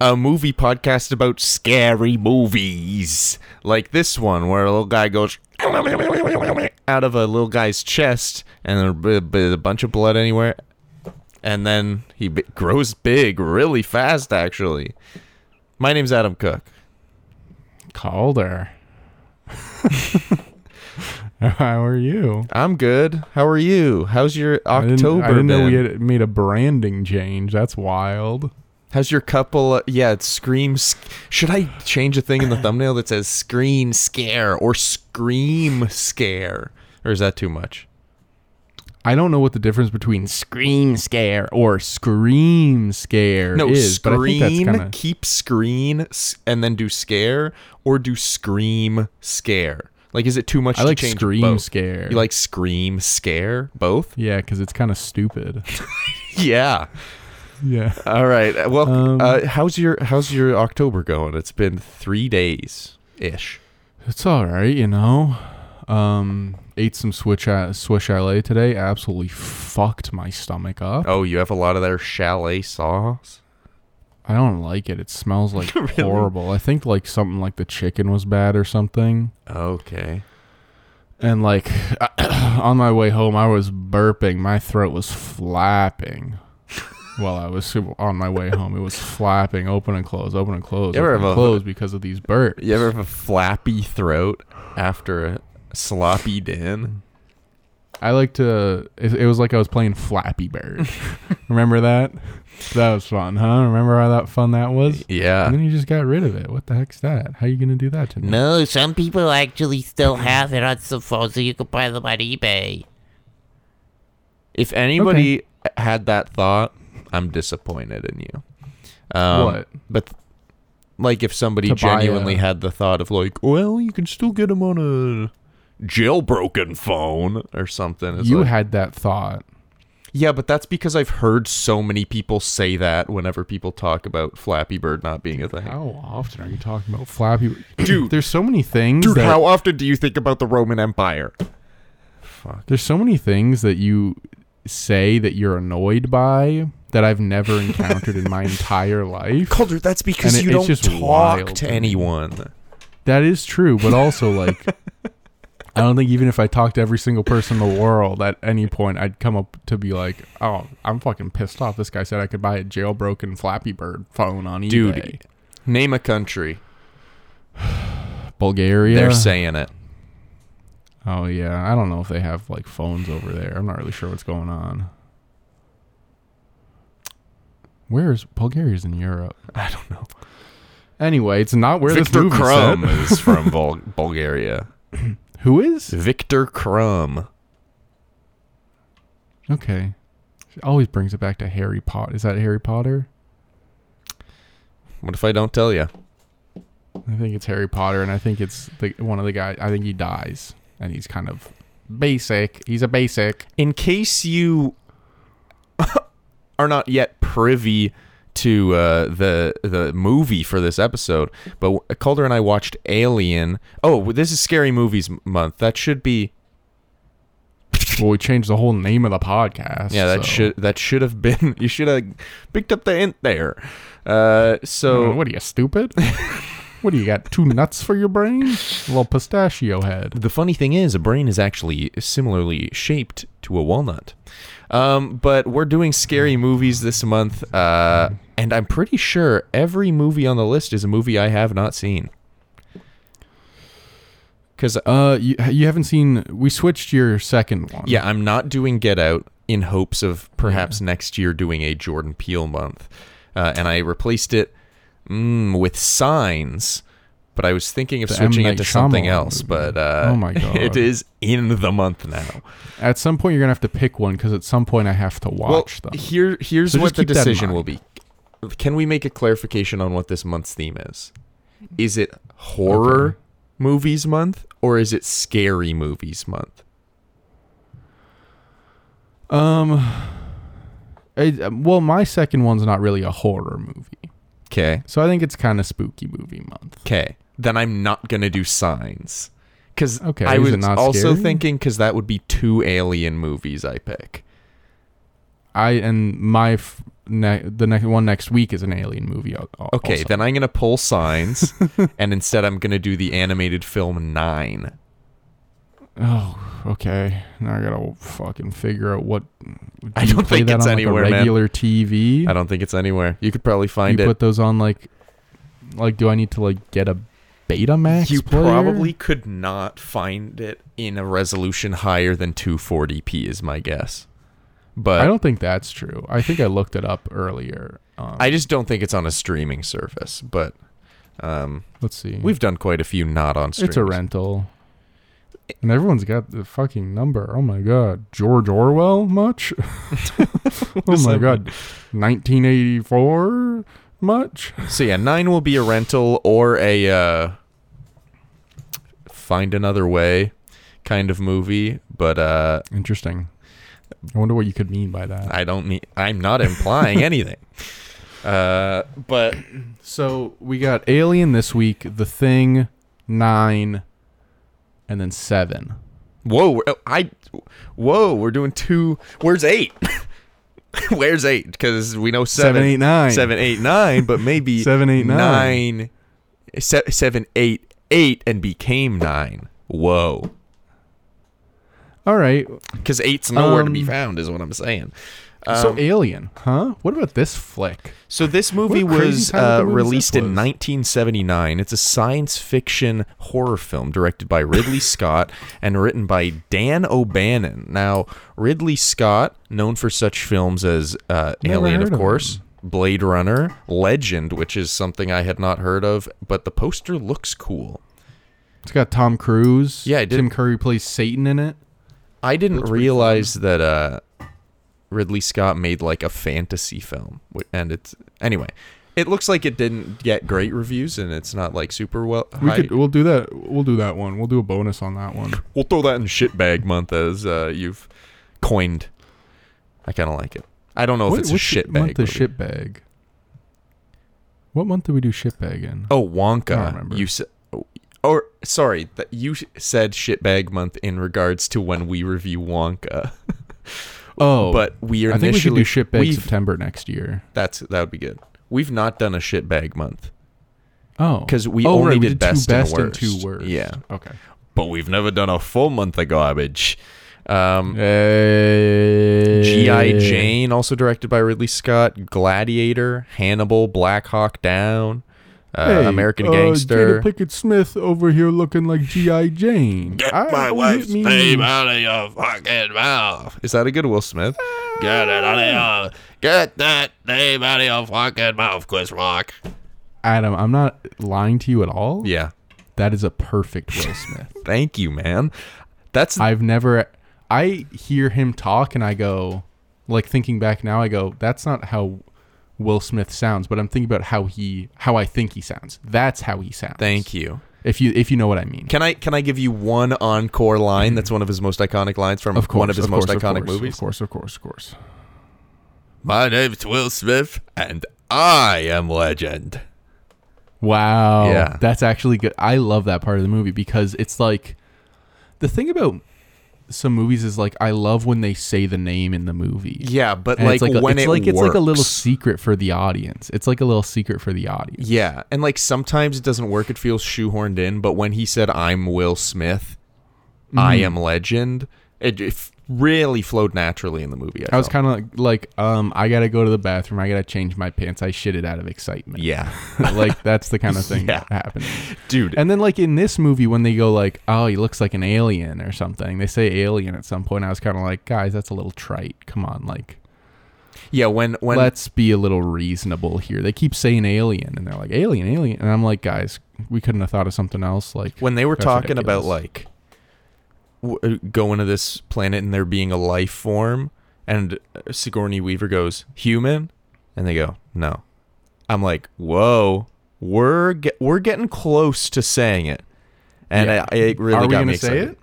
a movie podcast about scary movies. Like this one, where a little guy goes out of a little guy's chest and there's a, bunch of blood anywhere. And then he b- grows big really fast, actually. My name's Adam Cook. Calder. How are you? I'm good. How are you? How's your I didn't, October I didn't know we had made a branding change. That's wild. How's your couple? Uh, yeah, it screams. Should I change a thing in the thumbnail that says "screen scare" or "scream scare"? Or is that too much? I don't know what the difference between scream scare or scream scare No, is, but I think that's kind of Keep screen and then do scare, or do scream scare. Like, is it too much? I to like change scream both? scare. You like scream scare? Both? yeah, because it's kind of stupid. Yeah. Yeah. All right. uh, Well, Um, uh, how's your how's your October going? It's been three days ish. It's all right, you know. Um, ate some Swiss Swiss chalet today. Absolutely fucked my stomach up. Oh, you have a lot of their chalet sauce. I don't like it. It smells like Really? horrible. I think like something like the chicken was bad or something. Okay. And like on my way home, I was burping. My throat was flapping while I was on my way home. It was flapping, open and close, open and close, You open and have a- close because of these burps. You ever have a flappy throat after a sloppy din? I like to. It, it was like I was playing Flappy Bird. Remember that? That was fun, huh? Remember how that fun that was? Yeah. And then you just got rid of it. What the heck's that? How are you gonna do that to me? No, some people actually still have it on some phones, so you can buy them on eBay. If anybody had that thought, I'm disappointed in you. Um, What? But like, if somebody To genuinely a- had the thought of like, well, you can still get them on a jailbroken phone or something. It's you like- had that thought. yeah, but that's because I've heard so many people say that whenever people talk about Flappy Bird not being a thing. How often are you talking about Flappy? Dude. there's so many things. Dude, that, how often do you think about the Roman Empire? Fuck. There's so many things that you say that you're annoyed by that I've never encountered in my entire life. Calder, that's because it- you don't just talk wild to anyone. That is true, but also like I don't think even if I talked to every single person in the world at any point I'd come up to be like, "Oh, I'm fucking pissed off. This guy said I could buy a jailbroken Flappy Bird phone on eBay." Dude, name a country. Bulgaria. They're saying it. oh yeah, I don't know if they have like phones over there. I'm not really sure what's going on. Where is Bulgaria's in Europe? I don't know. Anyway, it's not where this Victor movie Krum set. is from Bul- Bulgaria. Who is? Viktor Krum. Okay. She always brings it back to Harry Potter. Is that Harry Potter? What if I don't tell you? I think it's Harry Potter, and I think it's the one of the guys. I think he dies, and he's kind of basic. He's a basic. In case you are not yet privy to uh, the the movie for this episode, but Calder and I watched Alien. Oh, this is Scary Movies Month. That should be Well, we changed the whole name of the podcast. Yeah, that so- should that should have been. You should have picked up the hint there. Uh, so Uh, what are you stupid? what do you got? Two nuts for your brain? A little pistachio head. the funny thing is, a brain is actually similarly shaped to a walnut. Um, but we're doing scary movies this month, uh, and I'm pretty sure every movie on the list is a movie I have not seen. Because Uh, you you haven't seen? We switched your second one. yeah, I'm not doing Get Out in hopes of perhaps next year doing a Jordan Peele month, uh, and I replaced it mm, with Signs. But I was thinking of The switching it to something else. movie. But uh, Oh my God. it is in the month now. At some point, you're gonna have to pick one because at some point I have to watch well, them. here here's So what the keep that in decision will be. Can we make a clarification on what this month's theme is? Is it horror Okay. movies month or is it scary movies month? Um, I, well, my second one's not really a horror movie, Okay. so I think it's kind of spooky movie month. Okay. Then I'm not gonna do signs. Cause Okay, I was not also scary? thinking because that would be two alien movies I pick. I and my f- ne- the next one next week is an alien movie. al- al- Okay, also. then I'm gonna pull signs, and instead I'm gonna do the animated film Nine. Oh, okay. Now I gotta fucking figure out what. I don't think it's on, like, anywhere, a man. regular TV. I don't think it's anywhere. You could probably find you it. put those on like, like, do I need to like get a Betamax? you player? probably could not find it in a resolution higher than 240p is my guess. But I don't think that's true. I think I looked it up earlier. Um, I just don't think it's on a streaming service. But um, let's see. we've done quite a few not on streaming. it's a rental, and everyone's got the fucking number. Oh my god, George Orwell much? oh my god, 1984 much? So yeah, nine will be a rental or a uh, find another way kind of movie. But uh, Interesting. I wonder what you could mean by that. I don't mean I'm not implying anything. Uh, but So we got Alien this week, The Thing, Nine, and then Seven. whoa, oh, I whoa, we're doing two. Where's eight? Where's eight? Because we know seven, Seven, eight, nine. seven, eight, nine, but maybe Seven, eight, nine. nine, se- seven, eight, eight, and became nine. Whoa, All right. because eight's nowhere to be Um, found, is what I'm saying. So Um, Alien, huh? What about this flick? So this movie a crazy was uh, released in 1979. It's a science fiction horror film directed by Ridley Scott and written by Dan O'Bannon. Now, Ridley Scott, known for such films as uh, Alien, of of course, him. Blade Runner, Legend, which is something I had not heard of, but the poster looks cool. It's got Tom Cruise. Yeah, I did- Tim Curry plays Satan in it. I didn't realize that uh, Ridley Scott made like a fantasy film, and it's anyway. It looks like it didn't get great reviews, and it's not like super well. We high- could. We'll do that. We'll do that one. We'll do a bonus on that one. We'll throw that in shitbag month as uh, you've coined. I kind of like it. I don't know if it's a what shitbag. month is shitbag? What month did we do shitbag in? Oh, Wonka. remember. You said, or sorry, that you said shitbag month in regards to when we review Wonka. Oh, but we are I think we should initially do shitbag September next year. That's that would be good. We've not done a shitbag month Oh, because we oh, only right, we did, two best, best and and worst. two words. Yeah, Okay. but we've never done a full month of garbage. Um, Hey. G.I. Jane, also directed by Ridley Scott. Gladiator, Hannibal, Black Hawk Down, uh, Hey, American uh, Gangster. Jada Pinkett Smith over here looking like G.I. Jane. I- what it means- out of your fucking mouth. Is that a good Will Smith? Get it out of your, get that name out of your fucking mouth, Chris Rock. Adam, I'm not lying to you at all. Yeah, That is a perfect Will Smith. thank you, man. That's I've never. I hear him talk and I go, like thinking back now, I go, that's not how Will Smith sounds. But I'm thinking about how he, how I think he sounds. That's how he sounds. thank you. If you, if you know what I mean. Can I can I give you one encore line mm-hmm. that's one of his most iconic lines from Of course, one of his most course, iconic course, movies? Of course, of course, of course. My name's Will Smith, and I am legend. Wow. Yeah. That's actually good. I love that part of the movie because it's like the thing about some movies is like I love when they say the name in the movie. Yeah, but And like, it's like a, when it's it like it's like a little secret for the audience. It's like a little secret for the audience. Yeah, and like sometimes it doesn't work; it feels shoehorned in. But when he said, "I'm Will Smith, I Mhm. am legend," it, it really flowed naturally in the movie. I, I was kind of like, like, um, I gotta go to the bathroom. I gotta change my pants. I shit it out of excitement. yeah, like that's the kind of thing Yeah. that happened. dude. And then like in this movie, when they go like, oh, he looks like an alien or something. They say alien at some point. I was kind of like, guys, that's a little trite. Come on, like, yeah, when when let's be a little reasonable here. They keep saying alien, and they're like alien, alien, and I'm like, guys, we couldn't have thought of something else. Like, when they were talking about like w- uh, going to this planet and there being a life form, and uh, Sigourney Weaver goes human, and they go no. I'm like, whoa, we're we're getting close to saying it, and Yeah. I, it really are we got me say it?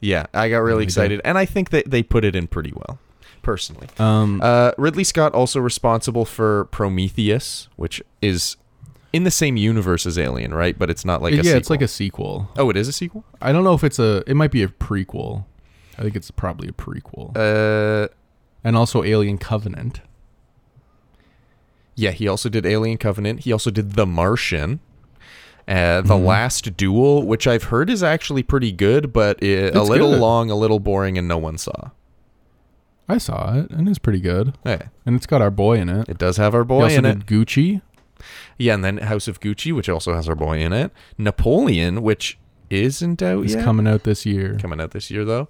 Yeah, I got really Really excited, and I think that they put it in pretty well. personally. Um, Uh, Ridley Scott also responsible for Prometheus, which is in the same universe as Alien, right? But it's not like a yeah, sequel. it's like a sequel. oh, it is a sequel. I don't know if it's a. It might be a prequel. I think it's probably a prequel. Uh, and also Alien Covenant. yeah, he also did Alien Covenant. He also did The Martian. Uh, the Mhm. Last Duel, which I've heard is actually pretty good, but i- a little good. long, a little boring, and no one saw. I saw it, and it's pretty good. Hey. And it's got our boy in it. it does have our boy in it. Gucci. Yeah, and then House of Gucci, which also has our boy in it. Napoleon, which isn't out Is yet. coming out this year. coming out this year though,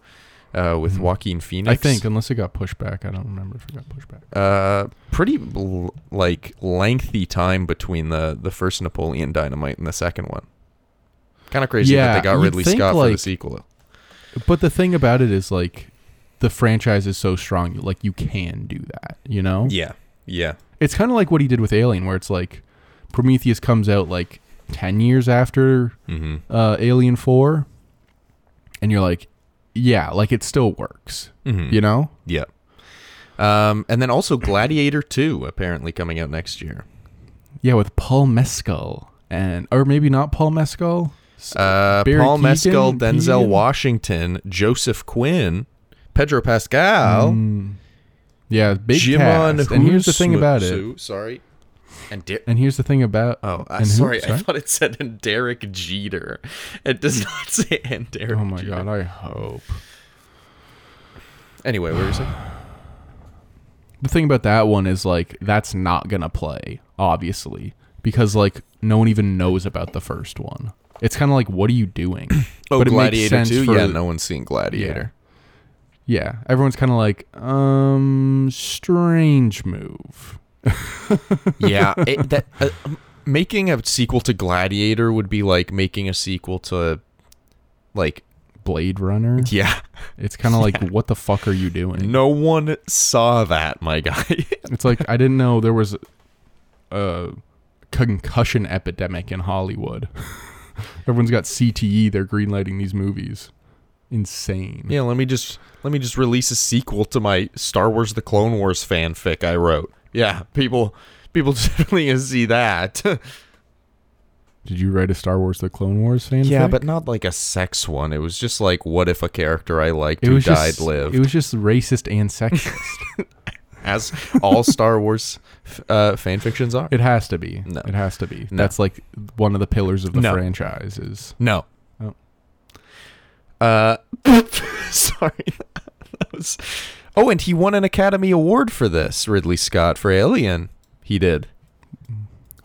uh, with Mhm. Joaquin Phoenix. I think, unless it got pushed back. I don't remember if it got pushed back. uh, pretty l- like lengthy time between the the first Napoleon Dynamite and the second one. Kind of crazy that Yeah, they got you'd Ridley think, Scott for the like- sequel. But the thing about it is, like, the franchise is so strong. Like, you can do that. You know? Yeah, yeah, It's kind of like what he did with Alien, where it's like Prometheus comes out like ten years after hmm uh, Alien Four, and you're like, yeah, like it still works. hmm You know? yeah. Um, and then also Gladiator Two apparently coming out next year. Yeah, with Paul Mescal and or maybe not Paul Mescal. Uh, Barry Paul Keoghan? Mescal, Denzel Keoghan? Washington, Joseph Quinn, Pedro Pascal. Mm. Yeah, big Djimon cast. And here's the thing about it. Sorry. And Der- And here's the thing about oh, uh, who? sorry, I thought it said and Derek Jeter. It does not say and Derek. Oh my Jeter. god, I hope. Anyway, what were you saying? The thing about that one is like that's not gonna play, obviously, because like no one even knows about the first one. It's kind of like, what are you doing? Oh, But it makes Gladiator sense too. for- Yeah, no one's seen Gladiator. Yeah, everyone's kind of like, um, strange move. Yeah, it, that uh, making a sequel to Gladiator would be like making a sequel to, like, Blade Runner. yeah, It's kind of like, what the fuck are you doing? no one saw that, my guy. It's like I didn't know there was a concussion epidemic in Hollywood. Everyone's got CTE. They're greenlighting these movies. Insane. Yeah, let me just let me just release a sequel to my Star Wars: The Clone Wars fanfic I wrote. Yeah, people people definitely gonna see that. Did you write a Star Wars: The Clone Wars fan? yeah, but not like a sex one. It was just like, what if a character I liked who died just lived? it was just racist and sexist. As all Star Wars uh, fan fictions are. it has to be. No. It has to be. No. That's like one of the pillars of the No. franchise. Is No. Oh. Uh, sorry. that was. Oh, and he won an Academy Award for this. Ridley Scott for Alien. He did.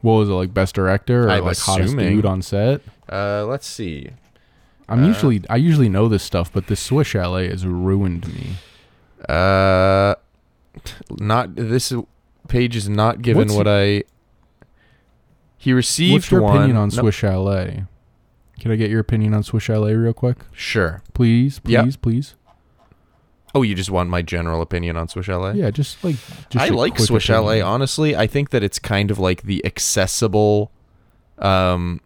what was it like? Best director or I'm like hottest assuming. dude on set? Uh, let's see. I'm Uh, usually I usually know this stuff, but this Swiss Chalet has ruined me. Uh, not this page is not given What's what I. He received What's your one. opinion on No- Swiss Chalet? Can I get your opinion on Swiss Chalet real quick? Sure. Please, please, Yep. please. Oh, you just want my general opinion on Swiss Chalet? Yeah, just like just I a like quick Chalet. opinion. Honestly, I think that it's kind of like the accessible, um,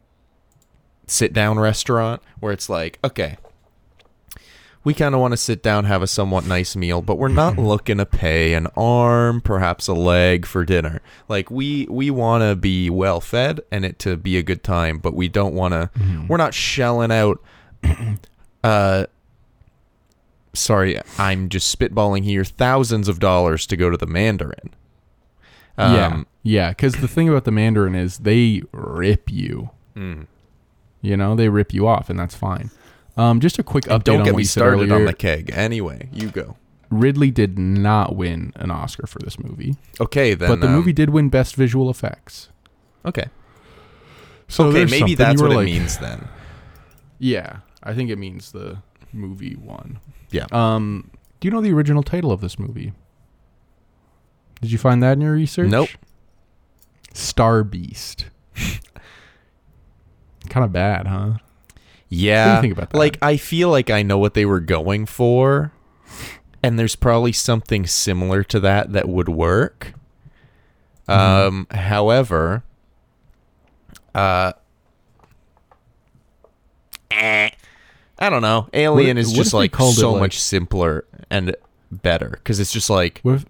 sit down restaurant where it's like, okay, we kind of want to sit down, have a somewhat nice meal, but we're not looking to pay an arm, perhaps a leg for dinner. Like we we want to be well fed and it to be a good time, but we don't want to. Mm-hmm. We're not shelling out. uh, sorry, I'm just spitballing here. Thousands of dollars to go to the Mandarin. yeah, Um, yeah. Because the thing about the Mandarin is they rip you. mm. You know, they rip you off, and that's fine. Um, just a quick update And don't on get what me started on the keg. Anyway, you go. Ridley did not win an Oscar for this movie, Okay, then. but the um, movie did win Best Visual Effects. Okay. So okay, maybe that's what it means then. Yeah, I think it means the movie won. Yeah. Um, do you know the original title of this movie? Did you find that in your research? Nope. Star Beast. kind of bad, huh? Yeah. think about that? Like, I feel like I know what they were going for, and there's probably something similar to that that would work. Mm-hmm. Um, however, uh, eh, I don't know. Alien What- is just like so like- much simpler and better because it's just like if,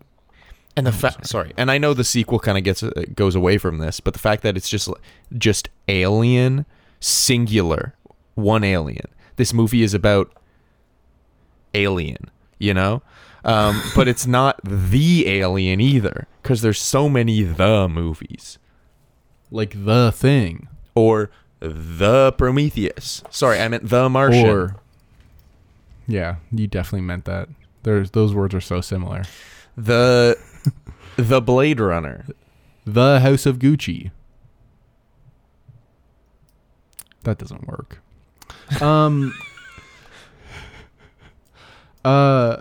and the fact sorry and i know the sequel kind of gets uh, goes away from this but the fact that it's just just alien singular one alien this movie is about alien you know um, but it's not the alien either because there's so many the movies like the thing or the prometheus sorry i meant the martian or yeah, you definitely meant that. There's those words are so similar. the the blade runner The House of Gucci. That doesn't work. Um Uh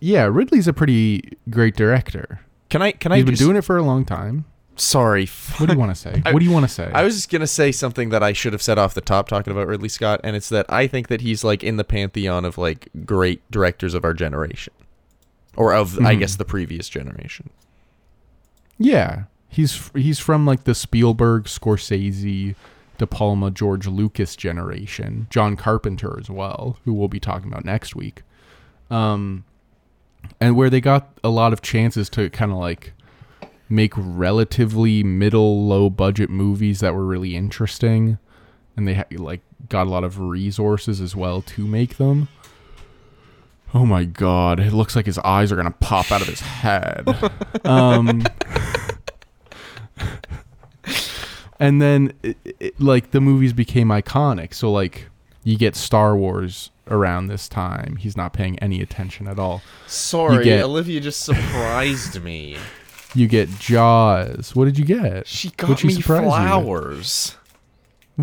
yeah, Ridley's a pretty great director. can i can i He's been just, doing it for a long time. sorry What do you want to say? I- what do you want to say? I was just gonna say something that I should have said off the top talking about Ridley Scott, and it's that I think that he's like in the pantheon of like great directors of our generation, or of I Mhm. guess the previous generation. Yeah, he's he's from like the Spielberg, Scorsese, De Palma, George Lucas generation. John Carpenter as well, who we'll be talking about next week. Um, and where they got a lot of chances to kind of like make relatively middle low budget movies that were really interesting, and they ha- like got a lot of resources as well to make them. Oh my god, it looks like his eyes are gonna pop out of his head. um, and then, it, it, like, the movies became iconic. So, like, you get Star Wars around this time. He's not paying any attention at all. Sorry, get- Olivia just surprised me. You get Jaws. What did you get? She got What'd me surprise you with? flowers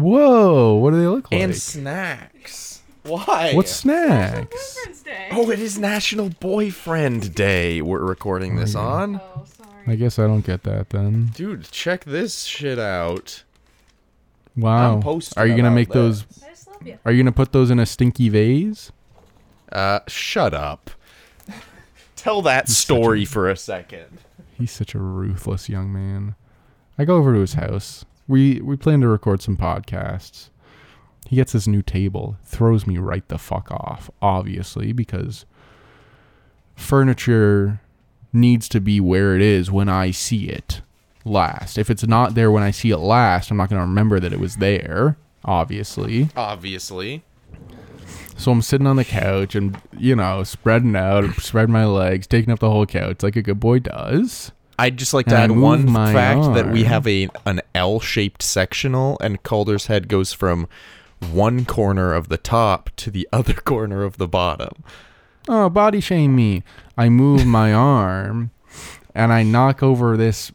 Whoa, what do they look like? and snacks. Why? what snacks? Day. Oh, it is National Boyfriend Day. We're recording oh, this on. Oh, sorry. I guess I don't get that then. Dude, check this shit out. Wow. I'm Are you gonna about make those? I just love you. Are you gonna put those in a stinky vase? Uh, shut up. Tell that story for a second. He's such a ruthless young man. I go over to his house. We we plan to record some podcasts. He gets this new table, throws me right the fuck off, obviously, because furniture needs to be where it is when I see it last. If it's not there when I see it last, I'm not going to remember that it was there, obviously. Obviously. So I'm sitting on the couch and, you know, spreading out, spreading my legs, taking up the whole couch like a good boy does. I'd just like to And add one fact that we have a an L-shaped sectional, and Calder's head goes from one corner of the top to the other corner of the bottom. Oh, body shame me. I move my arm and I knock over this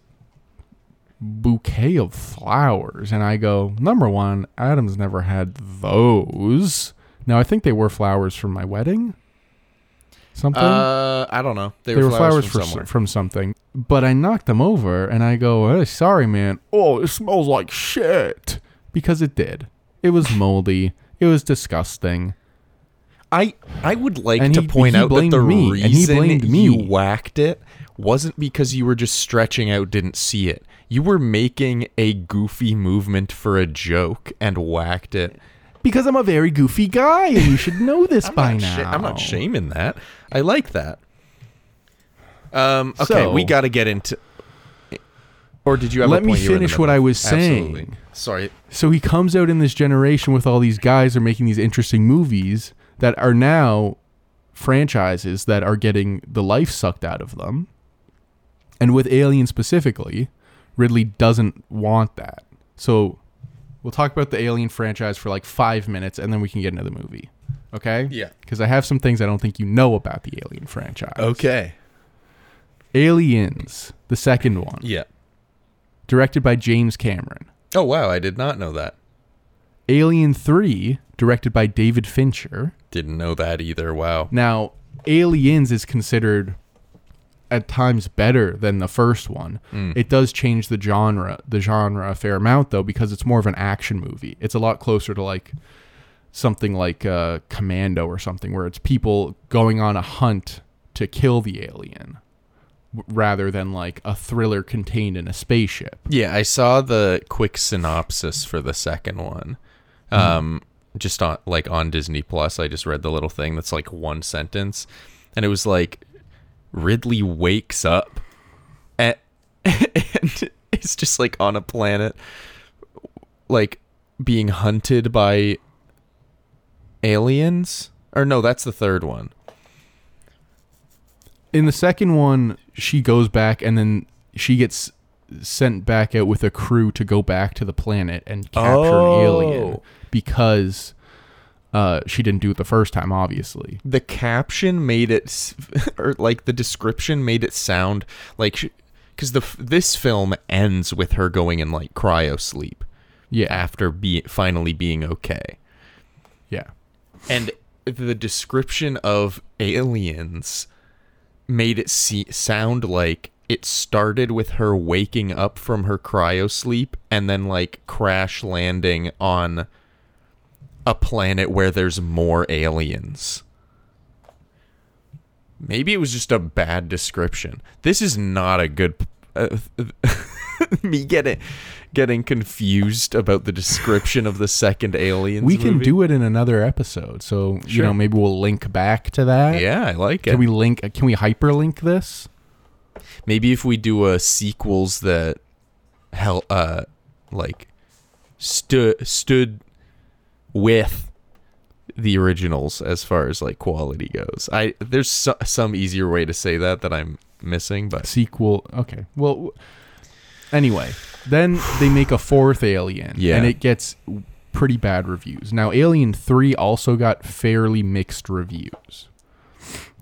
bouquet of flowers and I go, number one, Adam's never had those. Now, I think they were flowers from my wedding. Something? Uh, I don't know. They, they were, flowers, from somewhere. from something. But I knocked them over and I go, hey, sorry, man. Oh, it smells like shit. Because it did. It was moldy. It was disgusting. I I would like And to he- point he out that the me, and he reason you whacked it wasn't because you were just stretching out, didn't see it. You were making a goofy movement for a joke and whacked it. Because I'm a very goofy guy and you should know this by now. sha- I'm not shaming that. I like that. Um. Okay, So- we got to get into. Or did you have? Let me point you were in the finish what? I was Absolutely. saying. Sorry. So he comes out in this generation with all these guys are making these interesting movies that are now franchises that are getting the life sucked out of them. And with Alien specifically, Ridley doesn't want that. So we'll talk about the Alien franchise for like five minutes and then we can get into the movie. Okay? Yeah. Because I have some things I don't think you know about the Alien franchise. Okay. Aliens, the second one, Yeah. directed by James Cameron. Oh wow, I did not know that. Alien 3, directed by David Fincher. Didn't know that either. Wow. Now, Aliens is considered at times better than the first one. Mm. It does change the genre, the genre a fair amount though, because it's more of an action movie. It's a lot closer to like something like uh, Commando or something, where it's people going on a hunt to kill the alien, rather than like a thriller contained in a spaceship. Yeah, I saw the quick synopsis for the second one. Um, just on like on Disney Plus, I just read the little thing that's like one sentence, and it was like Ridley wakes up and, and is just like on a planet like being hunted by aliens? Or no that's the third one. In the second one, she goes back and then she gets sent back out with a crew to go back to the planet and capture an alien. Oh. Because uh, she didn't do it the first time, obviously. the caption made it or like the description made it sound like because the this film ends with her going in like cryo sleep Yeah, after be finally being okay yeah. and the description of aliens made it see- sound like it started with her waking up from her cryo sleep and then like crash landing on a planet where there's more aliens. Maybe it was just a bad description. This is not a good uh, me getting getting confused about the description of the second aliens We can movie. do it in another episode, so you know maybe we'll link back to that. Yeah, I like it. Can we link? Can we hyperlink this? Maybe if we do a sequels that hell uh like stood stood with the originals as far as like quality goes. I there's so, some easier way to say that that I'm missing, but sequel. Okay. Well, anyway, then they make a fourth Alien, Yeah. and it gets pretty bad reviews. Now, Alien Three also got fairly mixed reviews.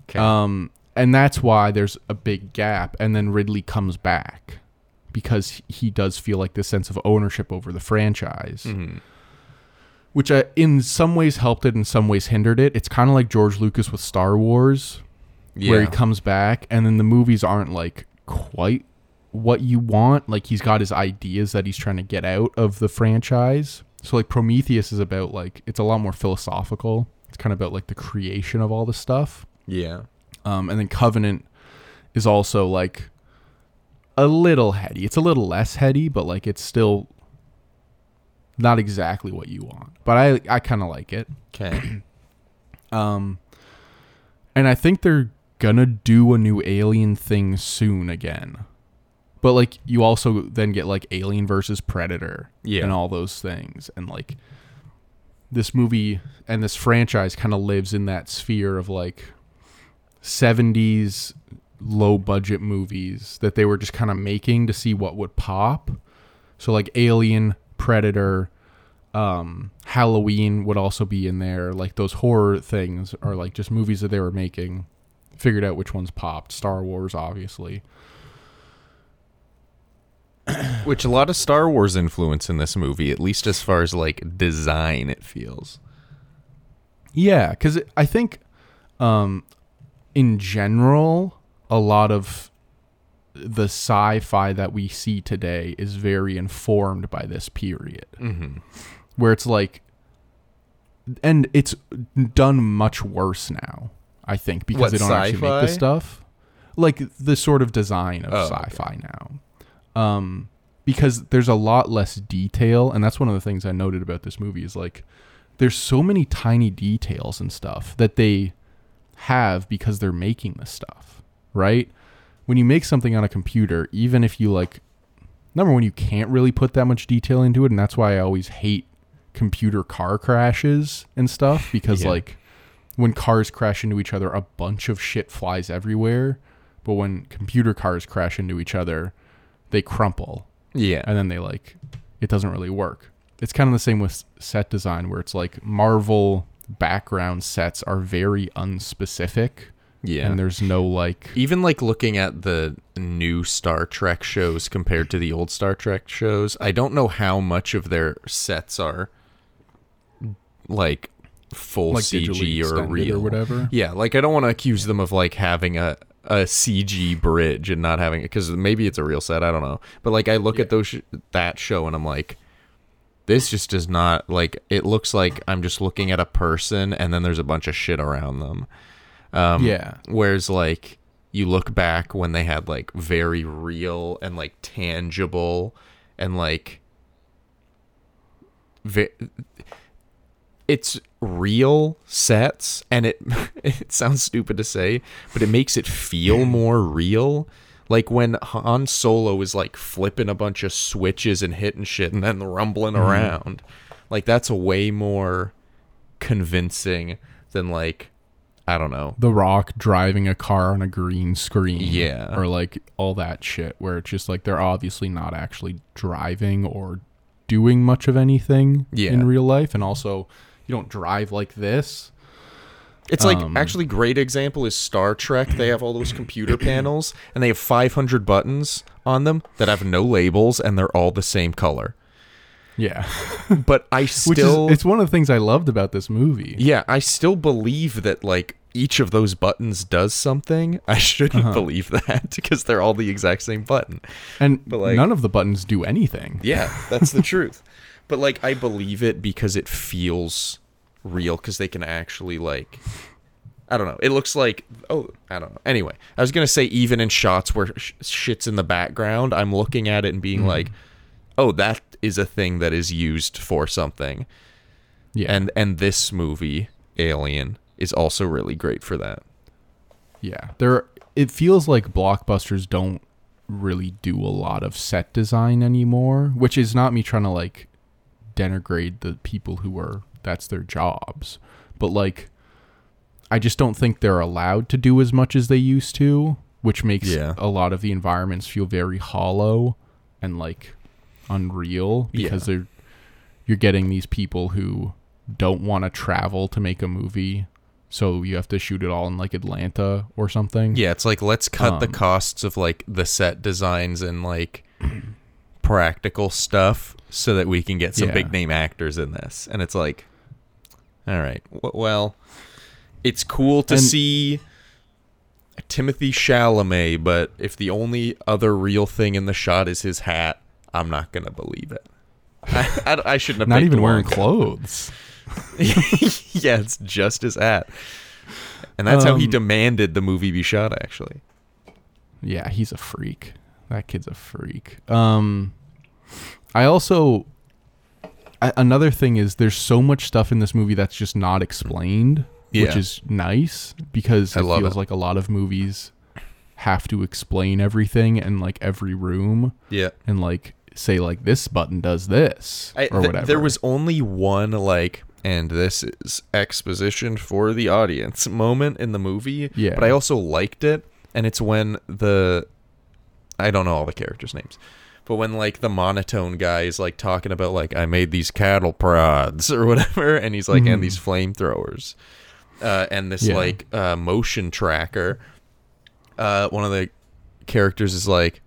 okay. Um, and that's why there's a big gap, and then Ridley comes back because he does feel like this sense of ownership over the franchise. Mhm. Which uh, in some ways helped it, in some ways hindered it. It's kind of like George Lucas with Star Wars, where he comes back and then the movies aren't like quite what you want. Like he's got his ideas that he's trying to get out of the franchise. So like Prometheus is about like it's a lot more philosophical. It's kind of about like the creation of all the stuff. yeah. Um, and then Covenant is also like a little heady. It's a little less heady, but like it's still not exactly what you want. But I I kind of like it. Okay. Um, and I think they're gonna do a new Alien thing soon again. But like you also then get like Alien versus Predator Yeah. and all those things, and like this movie and this franchise kind of lives in that sphere of like 70s low budget movies that they were just kind of making to see what would pop. So like Alien, Predator, um, Halloween would also be in there. Like those horror things are like just movies that they were making. Figured out which ones popped. Star Wars, obviously. Which a lot of Star Wars influence in this movie, at least as far as like design it feels. Yeah, because I think, um, in general, a lot of the sci-fi that we see today is very informed by this period, Mm-hmm. where it's like, and it's done much worse now. I think because What, they don't actually make sci-fi? this stuff, like the sort of design of Oh, sci-fi now. Um, because there's a lot less detail, and that's one of the things I noted about this movie is like there's so many tiny details and stuff that they have because they're making this stuff, right? When you make something on a computer, even if you like number one, you can't really put that much detail into it, and that's why I always hate computer car crashes and stuff because Yeah. like when cars crash into each other, a bunch of shit flies everywhere. But when computer cars crash into each other, they crumple Yeah. and then they like it doesn't really work. It's kind of the same with set design where it's like Marvel background sets are very unspecific yeah. and there's no like even like looking at the new Star Trek shows compared to the old Star Trek shows, I don't know how much of their sets are like full like CG or real or whatever. Yeah, like I don't want to accuse them of like having a a CG bridge and not having it because maybe it's a real set. I don't know, but like I look at those sh- that show and I'm like, this just does not like. It looks like I'm just looking at a person and then there's a bunch of shit around them. Um, Yeah. Whereas like you look back when they had like very real and like tangible and like ve- it's real sets and it it sounds stupid to say but it makes it feel more real. Like when Han Solo is like flipping a bunch of switches and hitting shit and then rumbling around. Like that's a way more convincing than like I don't know The Rock driving a car on a green screen. Yeah. Or like all that shit where it's just like they're obviously not actually driving or doing much of anything Yeah. in real life. And also, you don't drive like this. It's like Um, actually great example is Star Trek. They have all those computer panels and they have 500 buttons on them that have no labels and they're all the same color. Yeah. But I still is, it's one of the things I loved about this movie. Yeah, I still believe that like each of those buttons does something. I shouldn't Uh-huh. believe that because they're all the exact same button. And But, like- none of the buttons do anything. Yeah, that's the truth. But like I believe it because it feels real because they can actually like I don't know. It looks like oh, I don't know. Anyway, I was going to say even in shots where sh- shit's in the background, I'm looking at it and being like, "Oh, that is a thing that is used for something." Yeah. And and this movie, Alien, is also really great for that. Yeah, there. It feels like blockbusters don't really do a lot of set design anymore, which is not me trying to like denigrate the people who are that's their jobs, but like I just don't think they're allowed to do as much as they used to, which makes Yeah. a lot of the environments feel very hollow and like unreal because they're you're getting these people who don't want to travel to make a movie so you have to shoot it all in like Atlanta or something. Yeah, it's like let's cut the Um, costs of like the set designs and like practical stuff so that we can get some Yeah. big name actors in this. And it's like all right. w- Well, it's cool to And- see Timothée Chalamet, but if the only other real thing in the shot is his hat, I'm not going to believe it. I, I, I shouldn't have Not even wearing clothes. yeah, it's just his hat. And that's how he Um, demanded the movie be shot actually. Yeah, he's a freak. That kid's a freak. Um I also I, another thing is there's so much stuff in this movie that's just not explained, which is nice because I it feels it. like a lot of movies have to explain everything in like every room Yeah. and like say like this button does this I, or th- whatever. There was only one like, and this is exposition for the audience moment in the movie. Yeah. But I also liked it, and it's when the, I don't know all the characters' names, but when like the monotone guy is like talking about like I made these cattle prods or whatever, and he's like and these flamethrowers, uh, and this Mm-hmm. Yeah. like uh, motion tracker. Uh, one of the characters is like,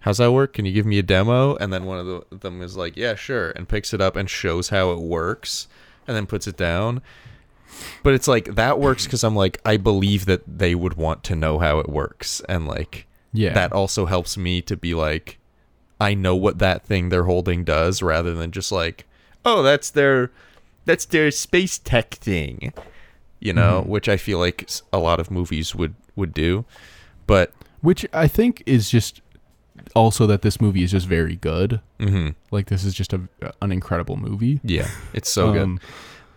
how's that work? Can you give me a demo? And then one of the, them is like, yeah, sure, and picks it up and shows how it works, and then puts it down. But it's like that works because I'm like, I believe that they would want to know how it works, and like yeah. that also helps me to be like, I know what that thing they're holding does, rather than just like, oh, that's their, that's their space tech thing, you know, Mm-hmm. which I feel like a lot of movies would would do, but which I think is just also that this movie is just very good. mhm, Like this is just a, an incredible movie. yeah, it's so good. Um,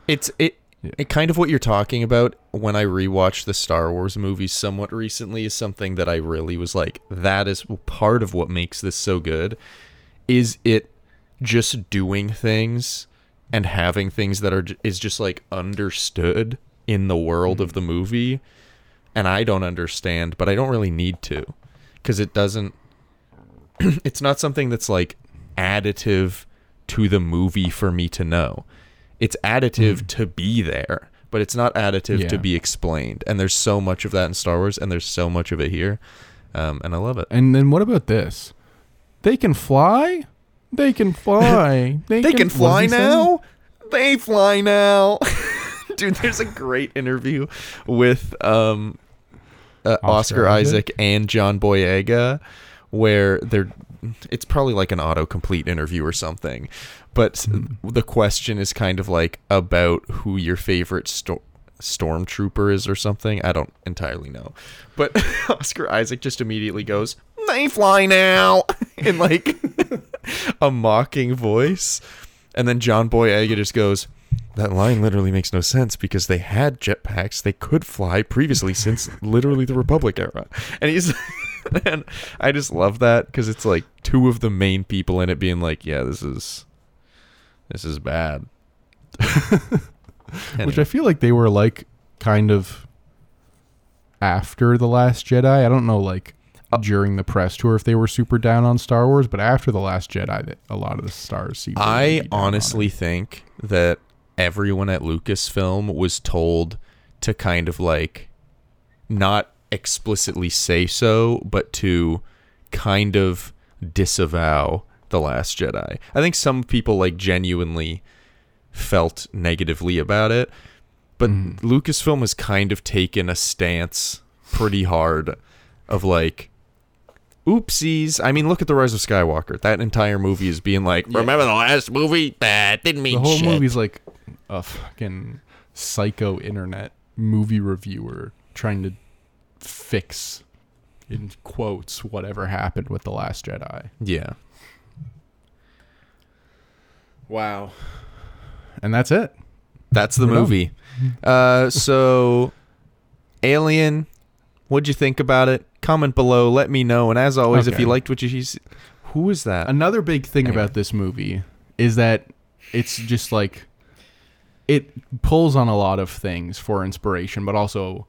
It's it, Yeah. it kind of what you're talking about when I rewatched the Star Wars movies somewhat recently is something that I really was like that is part of what makes this so good is it just doing things and having things that are is just like understood in the world of the movie and I don't understand but I don't really need to cuz it doesn't it's not something that's like additive to the movie for me to know. It's additive to be there, but it's not additive to be explained. And there's so much of that in Star Wars, and there's so much of it here, um, and I love it. And then what about this? They can fly. They can fly. They, They can what fly does he say? now. They fly now, dude. There's a great interview with um, uh, Oscar, Oscar? Isaac? and John Boyega, where they're. It's probably like an autocomplete interview or something, but mm-hmm. the question is kind of like about who your favorite sto- stormtrooper is or something. I don't entirely know, but Oscar Isaac just immediately goes, "They fly now," in like a mocking voice, and then John Boyega just goes, that line literally makes no sense because they had jetpacks they could fly previously since literally the Republic era. And he's and I just love that because it's like two of the main people in it being like, yeah, this is this is bad. Which I feel like they were like kind of after the Last Jedi. I don't know, like Uh, during the press tour, if they were super down on Star Wars, but after the Last Jedi, that a lot of the stars seem. to I be down on honestly think that everyone at Lucasfilm was told to kind of like not explicitly say so, but to kind of disavow the last Jedi. I think some people like genuinely felt negatively about it, but Mm-hmm. Lucasfilm has kind of taken a stance pretty hard of like oopsies. I mean, look at the Rise of Skywalker. That entire movie is being like, remember the last movie? That didn't mean the whole shit. movie's like a fucking psycho internet movie reviewer trying to fix, in quotes, whatever happened with the Last Jedi. Yeah. Wow. And that's it. That's the We're movie. Uh, so, Alien, what'd you think about it? Comment below. Let me know. And as always, if you liked what you see, who is that? Another big thing Anyway. about this movie is that it's just like it pulls on a lot of things for inspiration, but also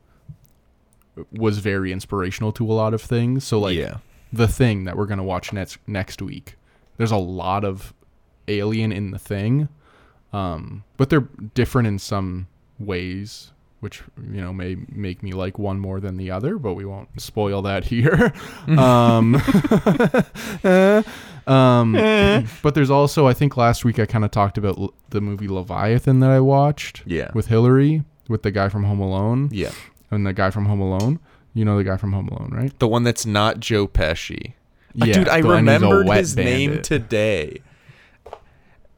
was very inspirational to a lot of things. So like yeah. the thing that we're gonna watch next next week. There's a lot of alien in the thing, um, but they're different in some ways, which you know may make me like one more than the other. But we won't spoil that here. um, um, but there's also I think last week I kind of talked about l- the movie Leviathan that I watched. Yeah. with Hillary, with the guy from Home Alone, Yeah. And the guy from Home Alone. You know the guy from Home Alone, right? The one that's not Joe Pesci. Uh, Yeah, Dude, I the one who's a remembered his name today.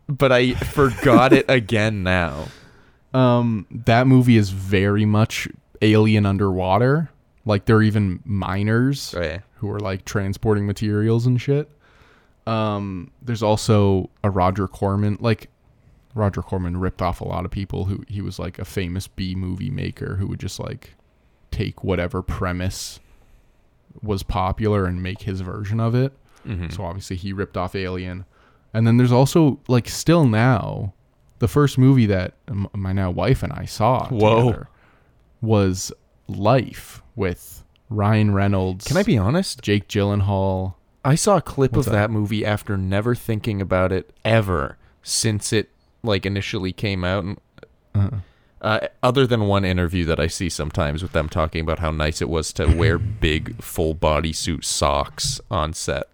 But I forgot it again now. um that movie is very much alien underwater like they're even miners Okay. who are like transporting materials and shit um there's also a roger corman like roger corman ripped off a lot of people who he was like a famous b movie maker who would just like take whatever premise was popular and make his version of it Mm-hmm. so obviously he ripped off Alien. And then there's also like still now the first movie that my now wife and I saw Whoa. together was Life with Ryan Reynolds. Can I be honest? Jake Gyllenhaal? I saw a clip What's of that? that movie after never thinking about it ever since it like initially came out and Uh-huh. Uh, other than one interview that I see sometimes with them talking about how nice it was to wear big full bodysuit socks on set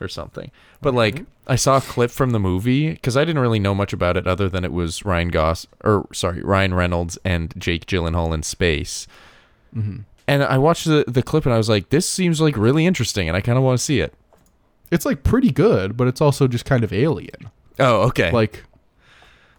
or something. But like I saw a clip from the movie because I didn't really know much about it other than it was Ryan Goss or sorry Ryan Reynolds and Jake Gyllenhaal in space. And I watched the the clip and I was like, this seems like really interesting and I kind of want to see it. It's like pretty good, but it's also just kind of alien. Oh, okay. Like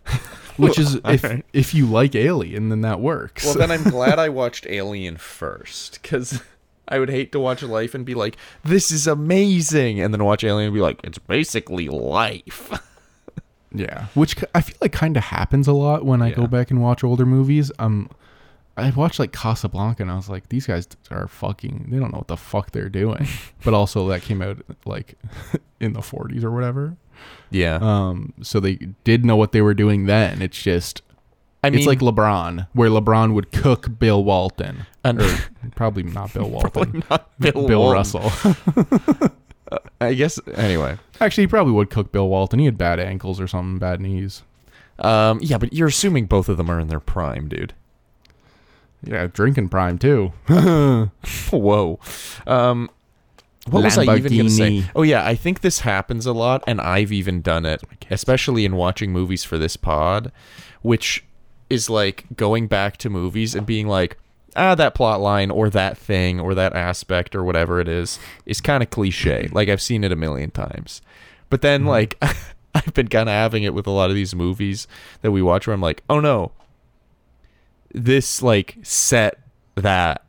which is if Alright. if you like Alien, then that works. Well, then I'm glad I watched Alien first, because I would hate to watch Life and be like, "This is amazing," and then watch Alien and be like, "It's basically life." Yeah, which I feel like kind of happens a lot when I go back and watch older movies. Um, I watched like Casablanca and I was like, these guys are fucking. They don't know what the fuck they're doing. but also that came out like in the 40s or whatever. Yeah, Um, so they did know what they were doing then. It's just I mean, it's like LeBron, where LeBron would cook Bill Walton, And- or probably not Bill Walton, not Bill, Bill Walton. Russell. I guess anyway. Actually, he probably would cook Bill Walton. He had bad ankles or something, bad knees. Um, yeah, but you're assuming both of them are in their prime, dude. Yeah, drinking prime too. Whoa. Um, what was I even going to say? Oh yeah, I think this happens a lot, and I've even done it, especially in watching movies for this pod, which is like going back to movies and being like, ah, that plot line or that thing or that aspect or whatever it is is kind of cliche. Like I've seen it a million times, but then like I've been kind of having it with a lot of these movies that we watch where I'm like, oh no, this like set that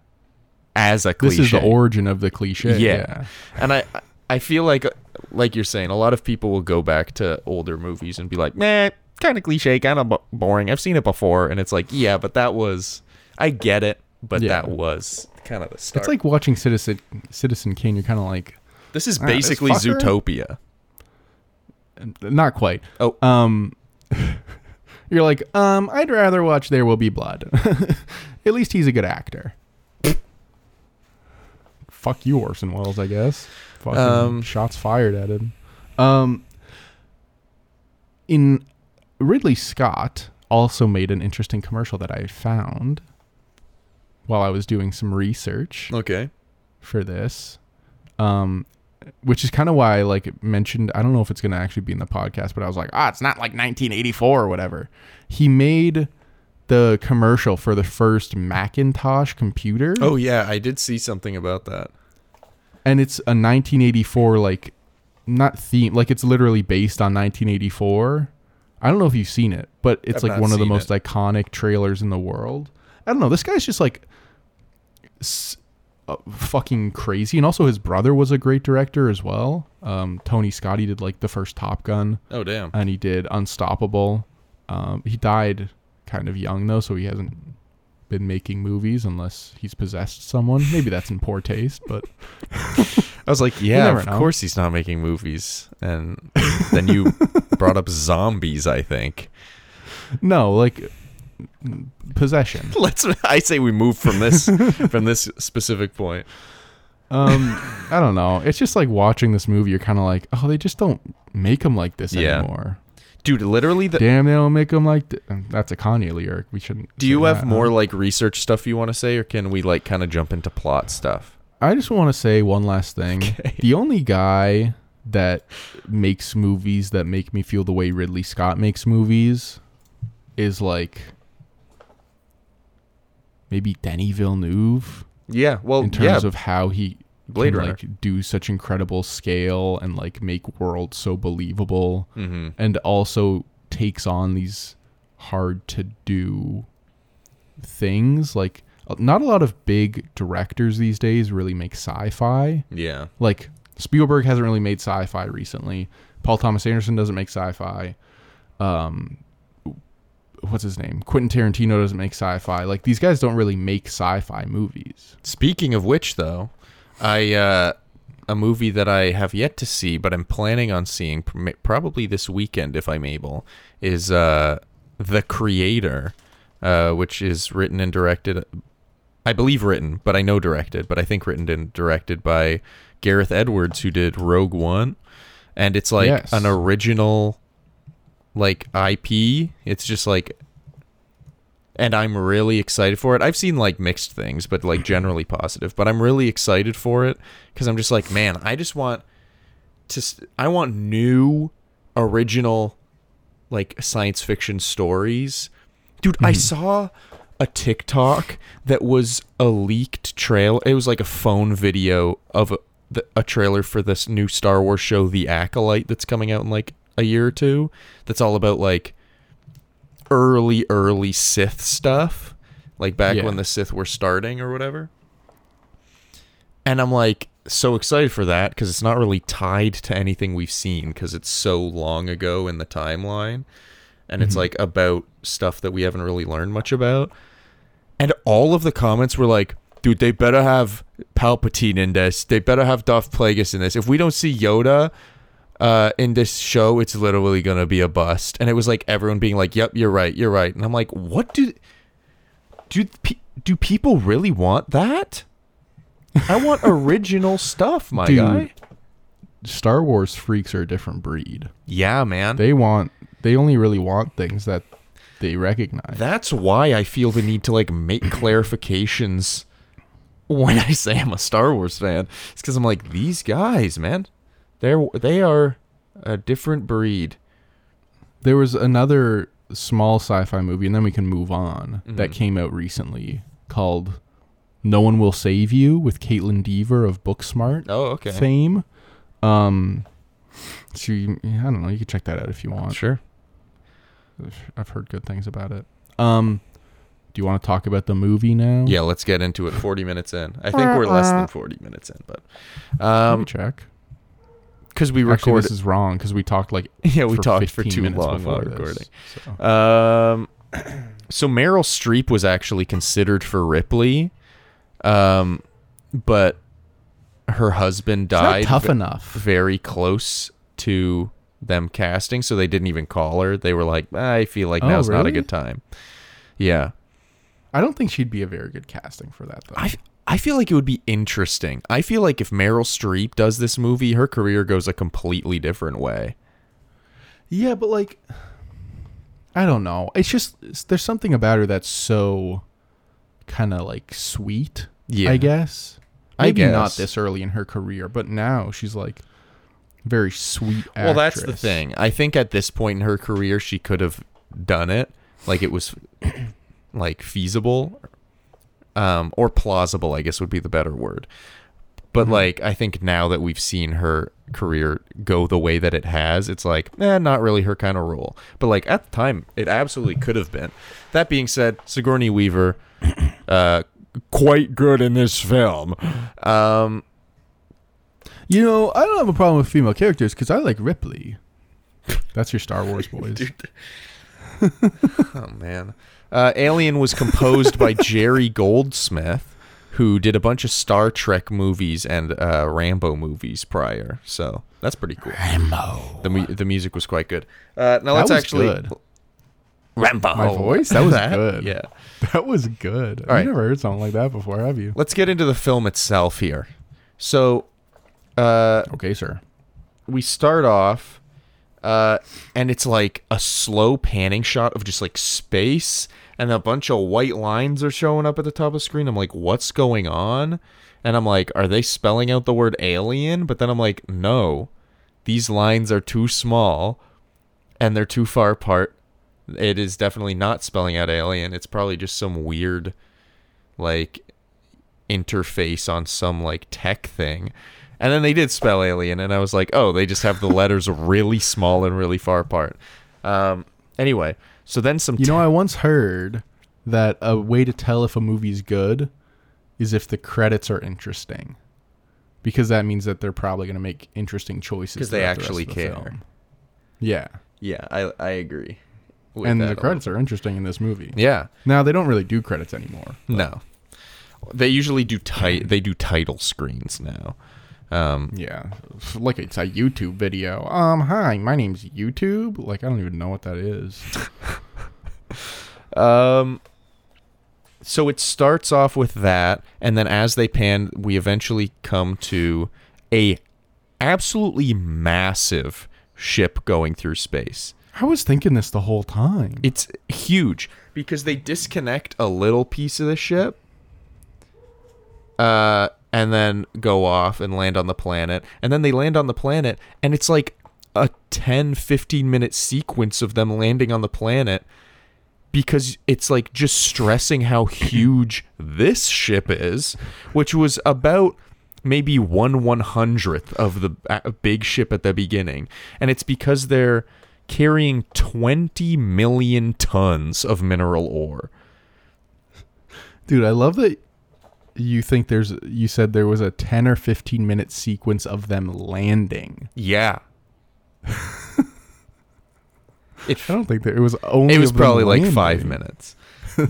as a cliche. This is the origin of the cliche. Yeah. Yeah. And I I feel like like you're saying, a lot of people will go back to older movies and be like, "Man, kind of cliche, kind of b- boring. I've seen it before, and it's like, yeah, but that was, I get it, but Yeah. that was kind of the start. It's like watching Citizen Citizen Kane. You're kind of like, this is Ah, basically fucker? Zootopia. not quite. Oh. Um, you're like, um, I'd rather watch There Will Be Blood. At least he's a good actor. Fuck you, Orson Welles. I guess. Fucking Um, shots fired at him. Um, in Ridley Scott also made an interesting commercial that I found while I was doing some research Okay. for this. Um, which is kind of why I like mentioned. I don't know if it's gonna actually be in the podcast, but I was like, ah, it's not like 1984 or whatever. He made the commercial for the first Macintosh computer. Oh yeah, I did see something about that. and it's a 1984 like not theme like it's literally based on 1984 i don't know if you've seen it but it's I've like one of the most it. iconic trailers in the world i don't know this guy's just like s- uh, fucking crazy and also his brother was a great director as well um, tony scott he did like the first top gun Oh damn. and he did unstoppable um, he died kind of young though so he hasn't been making movies unless he's possessed someone maybe that's in poor taste but I was like, yeah, of know. course he's not making movies. And then you brought up zombies, I think. No, like possession. Let's I say we move from this from this specific point. Um, I don't know. It's just like watching this movie. You're kind of like, oh, they just don't make them like this Yeah. anymore. Dude, literally the Damn, they don't make them like. Th- um, That's a Kanye lyric. We shouldn't. Do you have that, more like research stuff you want to say or can we like kind of jump into plot stuff? I just want to say one last thing. Okay. The only guy that makes movies that make me feel the way Ridley Scott makes movies is like maybe Denis Villeneuve. Yeah, well, in yeah, terms of how he Blade can, Runner. like do such incredible scale and like make worlds so believable mhm. and also takes on these hard to do things. Like uh, not a lot of big directors these days really make sci-fi. Yeah. like Spielberg hasn't really made sci-fi recently. Paul Thomas Anderson doesn't make sci-fi. Um what's his name? Quentin Tarantino doesn't make sci-fi. Like these guys don't really make sci-fi movies. Speaking of which, though, I uh, a movie that I have yet to see, but I'm planning on seeing probably this weekend if I'm able, is uh, The Creator, uh, which is written and directed. I believe written, but I know directed, but I think written and directed by Gareth Edwards, who did Rogue One, and it's like Yes. an original, like IP. It's just like and I'm really excited for it. I've seen like mixed things, but like generally positive. But I'm really excited for it because I'm just like, man, I just want to. s- I want new, original, like science fiction stories, dude. I mm-hmm. saw a TikTok that was a leaked trail. It was like a phone video of a, the, a trailer for this new Star Wars show, The Acolyte, that's coming out in like a year or two. That's all about like early early Sith stuff, like back Yeah. when the Sith were starting or whatever. And I'm like so excited for that because it's not really tied to anything we've seen because it's so long ago in the timeline, and it's mm-hmm. like about stuff that we haven't really learned much about. And all of the comments were like, "Dude, they better have Palpatine in this. They better have Darth Plagueis in this. If we don't see Yoda." Uh, in this show, it's literally gonna be a bust. And it was like everyone being like, "Yep, you're right, you're right." And I'm like, "What do do pe- do people really want that? I want original stuff, my Dude. guy." Star Wars freaks are a different breed. Yeah, man. They want they only really want things that they recognize. That's why I feel the need to like make clarifications when I say I'm a Star Wars fan. It's because I'm like these guys, man. They're they are a different breed. there was another small sci-fi movie and then we can move on that Mhm. came out recently called No One Will Save You with Kaitlyn Dever of Booksmart Oh, okay. fame. Um so you, I don't know, you can check that out if you want. Sure. I've heard good things about it. Um do you want to talk about the movie now? Yeah, let's get into it. 40 minutes in. I think we're less than 40 minutes in, but um, check. Because we Actually, recorded. this is wrong because we talked like yeah, we for talked for 15 too minutes long while before recording. so. Um, so Meryl Streep was actually considered for Ripley, um, but her husband died tough ve- enough. very close to them casting, so they didn't even call her. They were like, I feel like Oh, now's not a good time. Yeah, I don't think she'd be a very good casting for that though. I I feel like it would be interesting. I feel like if Meryl Streep does this movie, her career goes a completely different way. yeah, but like, I don't know. It's just there's something about her that's so kind of like sweet. Yeah. I guess. I Maybe not this early in her career, but now she's like very sweet. Actress. Well, that's the thing. I think at this point in her career, she could have done it. Like it was, like feasible, um, or plausible. I guess would be the better word. But Mhm. like, I think now that we've seen her career go the way that it has, it's like, eh, not really her kind of role. But like at the time, it absolutely could have been. That being said, Sigourney Weaver, uh, quite good in this film. Um, You know, I don't have a problem with female characters because I like Ripley. That's your Star Wars boys. Oh man. Uh, Alien was composed by Jerry Goldsmith, who did a bunch of Star Trek movies and uh, Rambo movies prior. So that's pretty cool. Rambo. The mu- the music was quite good. Uh, now let's was actually good. Rambo. My voice? That was good. Yeah. That was good. All right. I've never heard something like that before, have you? Let's get into the film itself here. So, uh, Okay, sir. we start off uh and it's like a slow panning shot of just like space and a bunch of white lines are showing up at the top of the screen. I'm like what's going on? And i'm like are they spelling out the word alien? But then i'm like no these lines are too small and they're too far apart. It is definitely not spelling out alien. It's probably just some weird like interface on some like tech thing. And then they did spell alien, and I was like, oh, they just have the letters really small and really far apart. Um, anyway, so then some. You know, I once heard that a way to tell if a movie's good is if the credits are interesting. Because that means that they're probably going to make interesting choices because they actually the care. film. Yeah. yeah, I I agree. and the credits are interesting in this movie. Yeah, Now, they don't really do credits anymore. no, they usually do tit- They do title screens now. Um, Yeah. Like it's a YouTube video. Um, hi, my name's YouTube. Like, I don't even know what that is. Um, so it starts off with that, and then as they pan, we eventually come to a absolutely massive ship going through space. I was thinking this the whole time. It's huge because they disconnect a little piece of the ship, uh, and then go off and land on the planet, and then they land on the planet, and it's like a 10 15 minute sequence of them landing on the planet because it's like just stressing how huge this ship is, which was about maybe one one hundredth of the uh, big ship at the beginning, and it's because they're carrying twenty million tons of mineral ore. Dude, I love that you think there's you said there was a 10 or 15 minute sequence of them landing. Yeah. it I don't think that it was only it was probably like five minutes,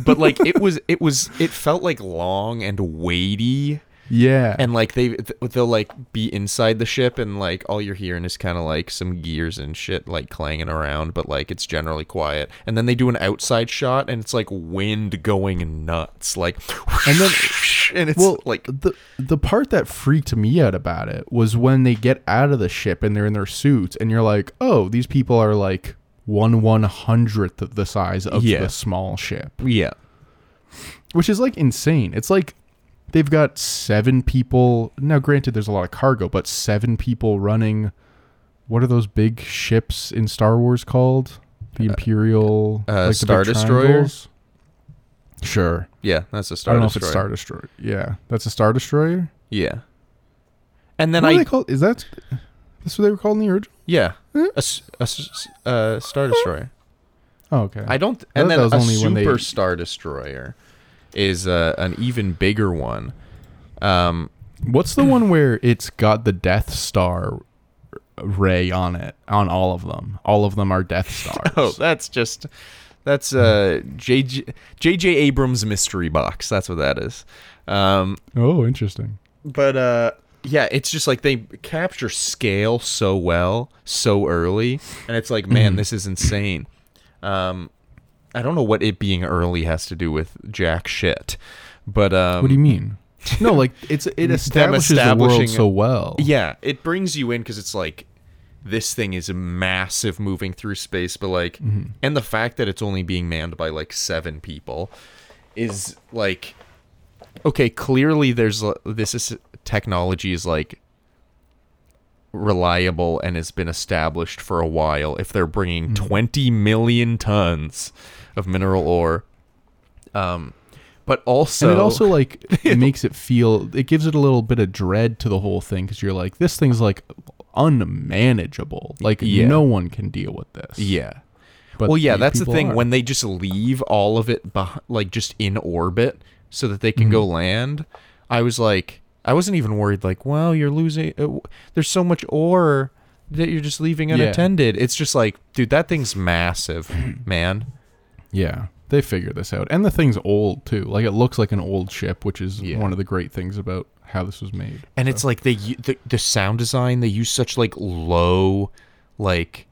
but like it was it was it felt like long and weighty. Yeah. and like they they'll like be inside the ship and like all you're hearing is kind of like some gears and shit like clanging around but like it's generally quiet and then they do an outside shot and it's like wind going nuts like And then- and it's well, like the the part that freaked me out about it was when they get out of the ship and they're in their suits and you're like, "Oh, these people are like one one hundredth of the size of Yeah. the small ship." yeah which is like insane. It's like they've got seven people. Now, granted, there's a lot of cargo, but seven people running. What are those big ships in Star Wars called? The Imperial uh, like the Star destroyers? Sure. yeah that's a star I don't know destroyer if it's Star Destroyer. Yeah, that's a Star Destroyer. yeah and then what are i they called? Is that that's what they were called in the original? yeah a uh, star destroyer Oh, okay. I don't. I And then a was only when super they- star destroyer is uh, an even bigger one. Um, What's the one where it's got the Death Star ray on it on all of them. All of them are Death Stars. Oh, that's just that's uh JJ JJ Abrams mystery box. That's what that is. Um oh, interesting. but uh yeah, it's just like they capture scale so well so early and it's like man, this is insane. Um I don't know what it being early has to do with jack shit. But um What do you mean? No, like it's it establishes the world so well. Yeah, it brings you in because it's like this thing is massive moving through space, but like, and the fact that it's only being manned by like seven people is like, okay, clearly there's this is technology is like reliable and has been established for a while. If they're bringing 20 million tons of mineral ore, um, but also and it also like it makes it feel it gives it a little bit of dread to the whole thing because you're like this thing's like unmanageable like Yeah. no one can deal with this yeah. but well, yeah, that's the thing. are. When they just leave all of it, beh- like just in orbit, so that they can go Mm-hmm. land, I was like, I wasn't even worried. Like, well, you're losing. Uh, there's so much ore that you're just leaving Yeah. unattended. It's just like, dude, that thing's massive, man. yeah they figure this out and the thing's old too like it looks like an old ship which is Yeah. one of the great things about how this was made And it's like they the the sound design. They use such like low, like,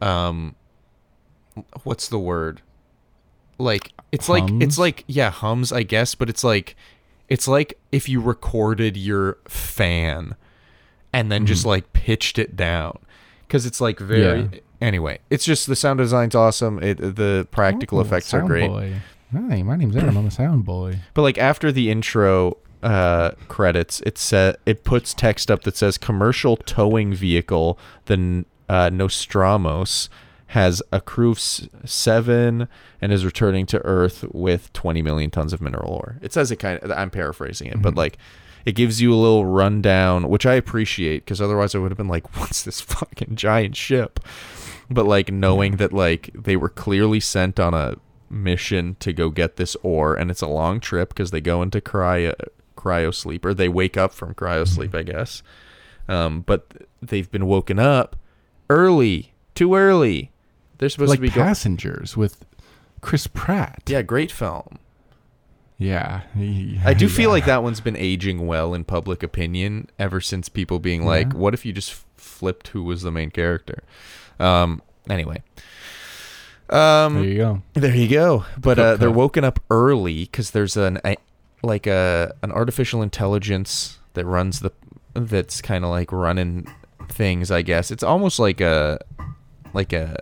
um, what's the word? Like it's like it's like yeah hums I guess, but it's like it's like if you recorded your fan and then just like pitched it down because it's like very. Yeah. anyway. It's just the sound design's awesome. It the practical Oh, effects are great. boy. hi my name's adam i'm a sound boy But like after the intro uh, credits, it says it puts text up that says commercial towing vehicle. The uh, Nostromos has a crew of seven and is returning to Earth with 20 million tons of mineral ore. It says it kind of. I'm paraphrasing it, but like. It gives you a little rundown, which I appreciate because otherwise I would have been like, "What's this fucking giant ship?" But like knowing that like they were clearly sent on a mission to go get this ore, and it's a long trip because they go into cryo cryo sleep or they wake up from cryo sleep, I guess. Um, but they've been woken up early, too early. They're supposed like to be passengers with chris pratt Yeah, great film. yeah I do feel yeah. like that one's been aging well in public opinion ever since people being like, Yeah. "What if you just flipped who was the main character?" Um. Anyway. Um. there you go There you go. But uh, they're woken up early because there's an like a an artificial intelligence that runs the that's kind of like running things. I guess it's almost like a like a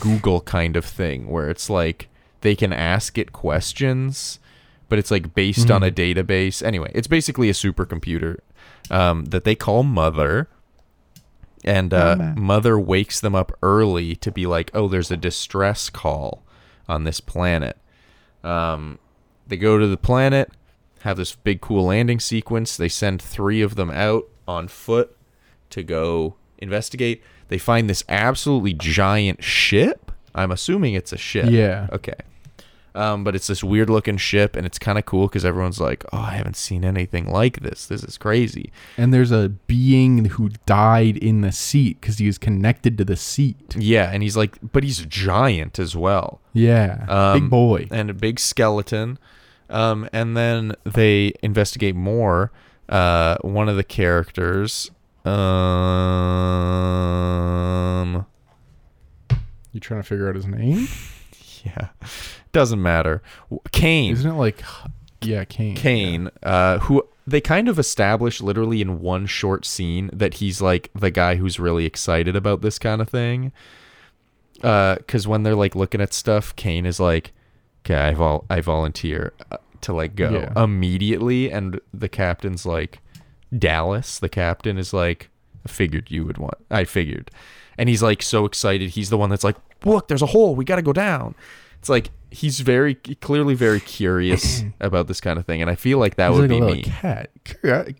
Google kind of thing where it's like they can ask it questions, but it's like based on a database. Anyway, it's basically a supercomputer um, that they call Mother. And uh, Mama. Mother wakes them up early to be like, oh, there's a distress call on this planet. Um, they go to the planet, have this big cool landing sequence. They send three of them out on foot to go investigate. They find this absolutely giant ship. I'm assuming it's a ship. Yeah. Okay. Um, but it's this weird looking ship, and it's kind of cool because everyone's like, "Oh, I haven't seen anything like this. This is crazy." and there's a being who died in the seat because he was connected to the seat. Yeah, and he's like, but he's a giant as well. Yeah, Um, big boy. and a big skeleton. Um, and then they investigate more. Uh, one of the characters, um, You trying to figure out his name? yeah, doesn't matter. Kane, Isn't it like, yeah, Kane? Kane, uh, who they kind of establish literally in one short scene that he's like the guy who's really excited about this kind of thing. Because when they're like looking at stuff, Kane is like, "Okay, I vol- I volunteer uh, to like go Yeah. immediately," and the captain's like, Dallas, the captain is like, "I figured you would want. I figured," and he's like so excited. He's the one that's like, "Look, there's a hole. We got to go down." It's like he's very clearly very curious about this kind of thing, and I feel like that He's would like be a me. cat.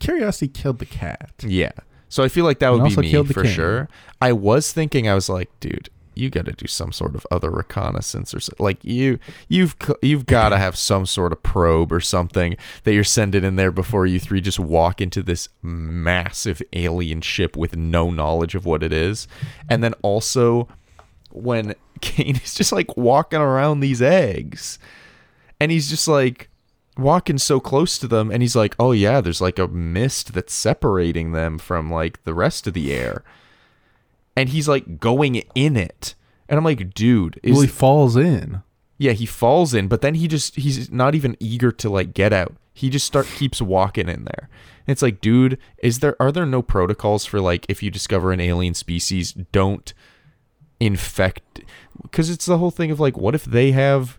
Curiosity killed the cat. Yeah. So I feel like that And would be me for king. sure. I was thinking, I was like, dude, you got to do some sort of other reconnaissance or so, like you you've you've got to have some sort of probe or something that you're sending in there before you three just walk into this massive alien ship with no knowledge of what it is and then also when Kane is just like walking around these eggs. And he's just like walking so close to them and he's like oh yeah there's like a mist that's separating them from like the rest of the air. And he's like going in it. And i'm like dude is well, he falls in. yeah he falls in but then he just he's not even eager to like get out. He just start keeps walking in there. It's like dude is there are there no protocols for like if you discover an alien species don't infect because it's the whole thing of like what if they have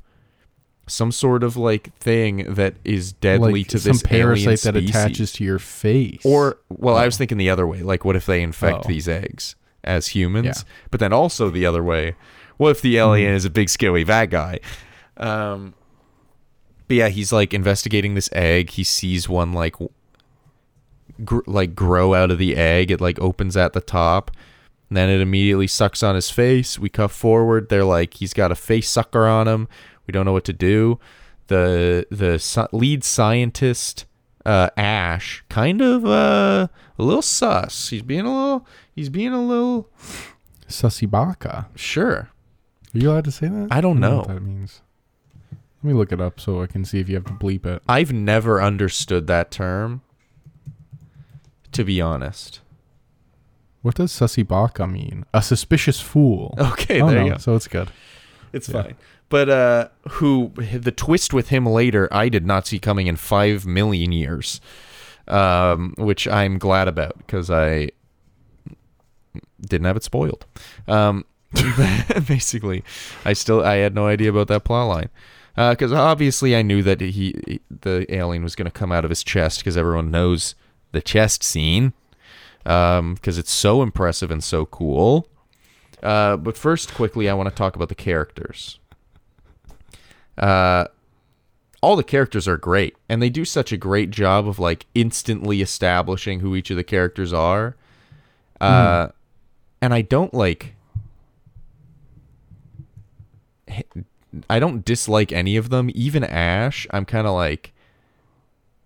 some sort of like thing that is deadly like to this parasite that attaches to your face. Or, well, I was thinking the other way. Like, what if they infect Oh. these eggs as humans? Yeah. Hmm. But then also the other way. What if the alien is a big, scary bad guy? Um, but yeah, he's like investigating this egg. He sees one like, gr- like grow out of the egg. It like opens at the top. And then it immediately sucks on his face. We cut forward. They're like, he's got a face sucker on him. We don't know what to do. The the lead scientist, uh, Ash, kind of uh, a little sus. He's being a little. He's being a little sussy baka. sure. Are you allowed to say that? I don't know. what that means. Let me look it up so I can see if you have to bleep it. I've never understood that term. To be honest. What does sussy baka mean? A suspicious fool. Okay, Oh, there no, you go. So it's good. It's Yeah. fine. But uh who the twist with him later I did not see coming in 5 million years. Um which I'm glad about because I didn't have it spoiled. Um basically I still I had no idea about that plot line. Uh cuz obviously I knew that he the alien was going to come out of his chest cuz everyone knows the chest scene. Um cuz it's so impressive and so cool. Uh, but first, quickly, I want to talk about the characters. Uh, all the characters are great, and they do such a great job of like instantly establishing who each of the characters are. Uh, and I don't like. I don't dislike any of them. Even Ash, I'm kind of like.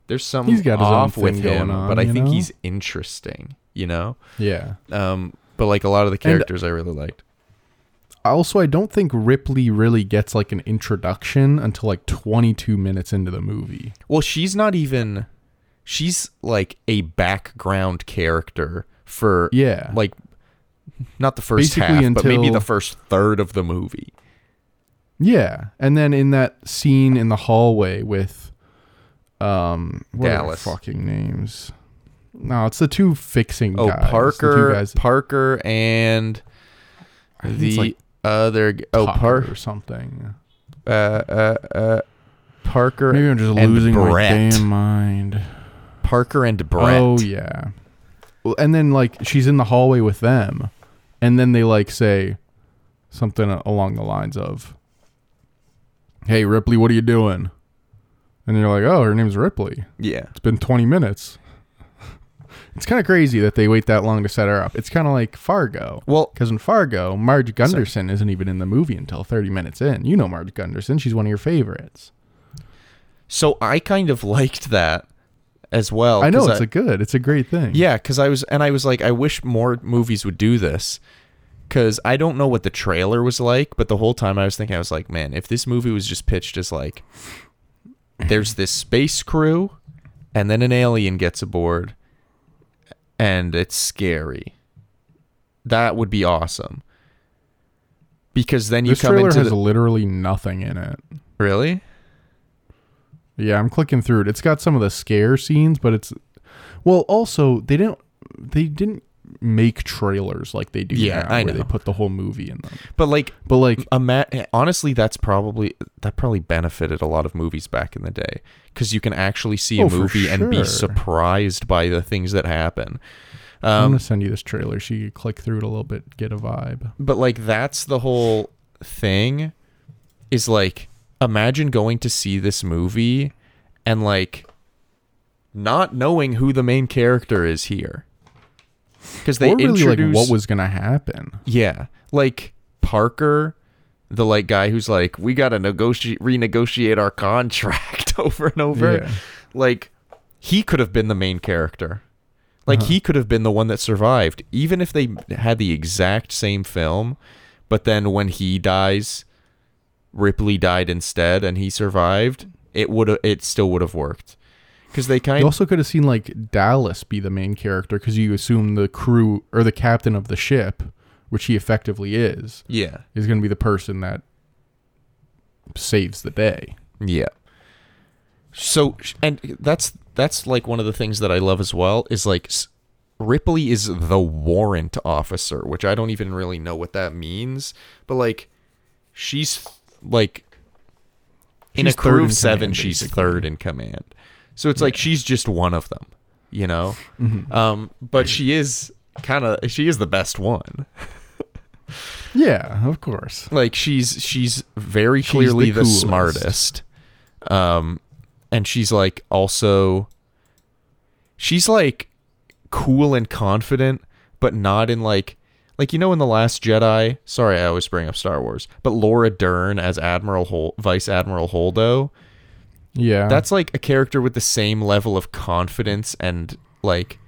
There's some He's got his off with him, on, but I think know? he's interesting. You know. Yeah. Um, but like a lot of the characters, I really liked. Also, I don't think Ripley really gets like an introduction until like 22 minutes into the movie. Well, she's not even. She's like a background character for Yeah. like not the first Basically half, but maybe the first third of the movie. Yeah, and then in that scene in the hallway with, um, what Dallas. fucking names. No, it's the two fixing Oh, guys. Parker, Parker, and the like other. Oh, Parker. or something. Uh, uh, uh, Parker. Maybe I'm just losing my damn mind. Parker and Brett. Oh yeah. Well, and then like she's in the hallway with them, and then they like say something along the lines of, "Hey Ripley, what are you doing?" And you're like, "Oh, her name's Ripley. yeah. It's been 20 minutes." It's kind of crazy that they wait that long to set her up. It's kind of like Fargo. Well, Because in Fargo, Marge Gunderson isn't even in the movie until 30 minutes in. You know Marge Gunderson. She's one of your favorites. so I kind of liked that as well. I know it's a good. It's a great thing. Yeah, because I was, and I was like, I wish more movies would do this. Because I don't know what the trailer was like, but the whole time I was thinking, I was like, man, if this movie was just pitched as like, there's this space crew, and then an alien gets aboard, and it's scary. That would be awesome. Because then you This come trailer into has the, literally nothing in it. really. Yeah, I'm clicking through it. It's got some of the scare scenes, but it's well. Also, they didn't they didn't make trailers like they do Yeah, now, I where know. they put the whole movie in them. But like, But like, Ima- honestly, that's probably that probably benefited a lot of movies back in the day because you can actually see a Oh, movie and be surprised by the things that happen. I'm Um, gonna send you this trailer so you can click through it a little bit, get a vibe. but like that's the whole thing. Is like imagine going to see this movie and like not knowing who the main character is here because they really introduce like what was gonna happen. Yeah. Like Parker, the like guy who's like, we gotta negotiate, renegotiate our contract over and over. Yeah. Like, he could have been the main character. Like, uh-huh. he could have been the one that survived, even if they had the exact same film. But then when he dies, Ripley died instead, and he survived. It would have. It still would have worked because they kind You also could have seen like Dallas be the main character because you assume the crew or the captain of the ship, which he effectively is, yeah is going to be the person that saves the day. Yeah. So and that's that's like one of the things that I love as well is like Ripley is the warrant officer, which I don't even really know what that means, but like she's like in She's a crew of 7 command, she's basically. third in command. So it's like she's just one of them, you know? Mm-hmm. Um but she is kind of she is the best one. Yeah, of course. like she's she's very She's clearly the the, smartest um and she's like also she's like cool and confident but not in like like you know in the last jedi sorry i always bring up star wars but laura dern as admiral Hol- vice admiral holdo Yeah, that's like a character with the same level of confidence and like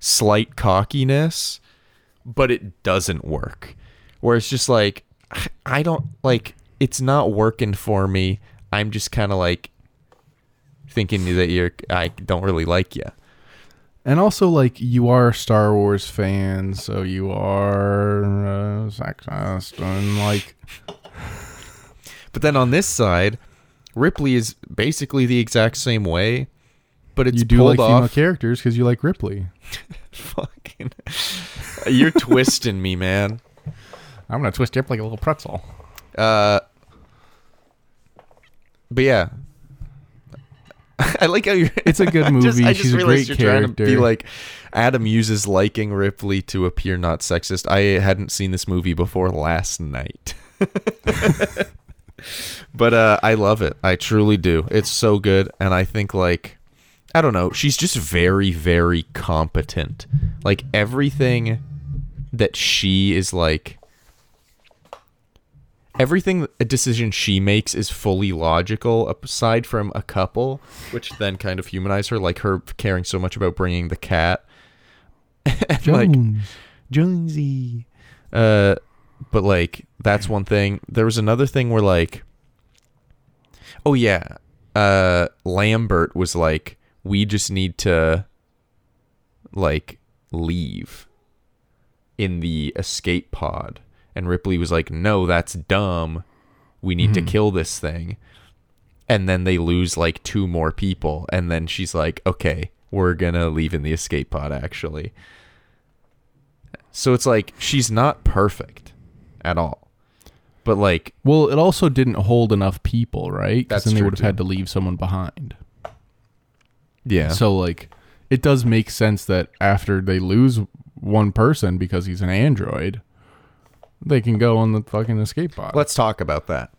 slight cockiness, but it doesn't work. Where it's just like I don't like it's not working for me. I'm just kind of like thinking that you're I don't really like you. and also like you are a Star Wars fan, so you are uh, sexist and like But then on this side, Ripley is basically the exact same way, but it's you do pulled like female off. characters because you like Ripley. Fucking, you're twisting me, man. I'm gonna twist you up like a little pretzel. Uh, but yeah, I like how you're. It's a good I just- movie. I just She's a great you're trying to be character. like Adam uses liking Ripley to appear not sexist. I hadn't seen this movie before last night. But uh, I love it. I truly do. It's so good, and I think like I don't know. She's just very, very competent. Like everything that she is like everything a decision she makes is fully logical aside from a couple which then kind of humanize her like her caring so much about bringing the cat and like Jones. jonesy uh but like that's one thing. There was another thing where like oh yeah uh lambert was like we just need to like leave in the escape pod. And ripley was like no that's dumb. We need to kill this thing. And then they lose like two more people. And then she's like okay we're gonna leave in the escape pod actually. So it's like she's not perfect at all but like Well, it also didn't hold enough people, right? Because That's then they true, would have had to leave someone behind. yeah So like, it does make sense that after they lose one person because he's an android, they can go on the fucking escape pod. Let's talk about that.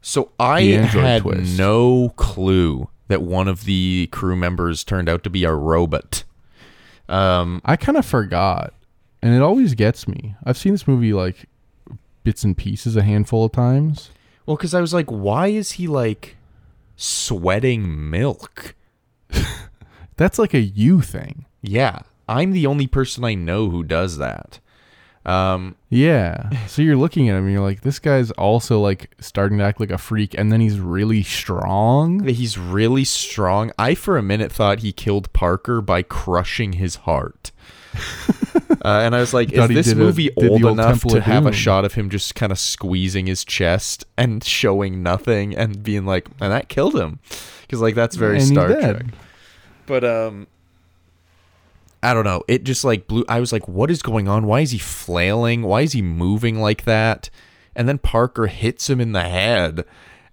So I The android had twist. no clue that one of the crew members turned out to be a robot. Um, I kind of forgot, and it always gets me. I've seen this movie like bits and pieces a handful of times. well, because I was like, why is he like sweating milk? That's like a you thing. Yeah, I'm the only person I know who does that. Um, Yeah. So you're looking at him and you're like, this guy's also like starting to act like a freak, and then he's really strong. he's really strong. I for a minute thought he killed Parker by crushing his heart. Uh, and I was like, is this a- movie old old enough to have a shot of him just kind of squeezing his chest and showing nothing and being like, and that killed him? Because like that's very And Star. Trek. But um, I don't know. It just like blew. I was like, what is going on? Why is he flailing? Why is he moving like that? And then Parker hits him in the head,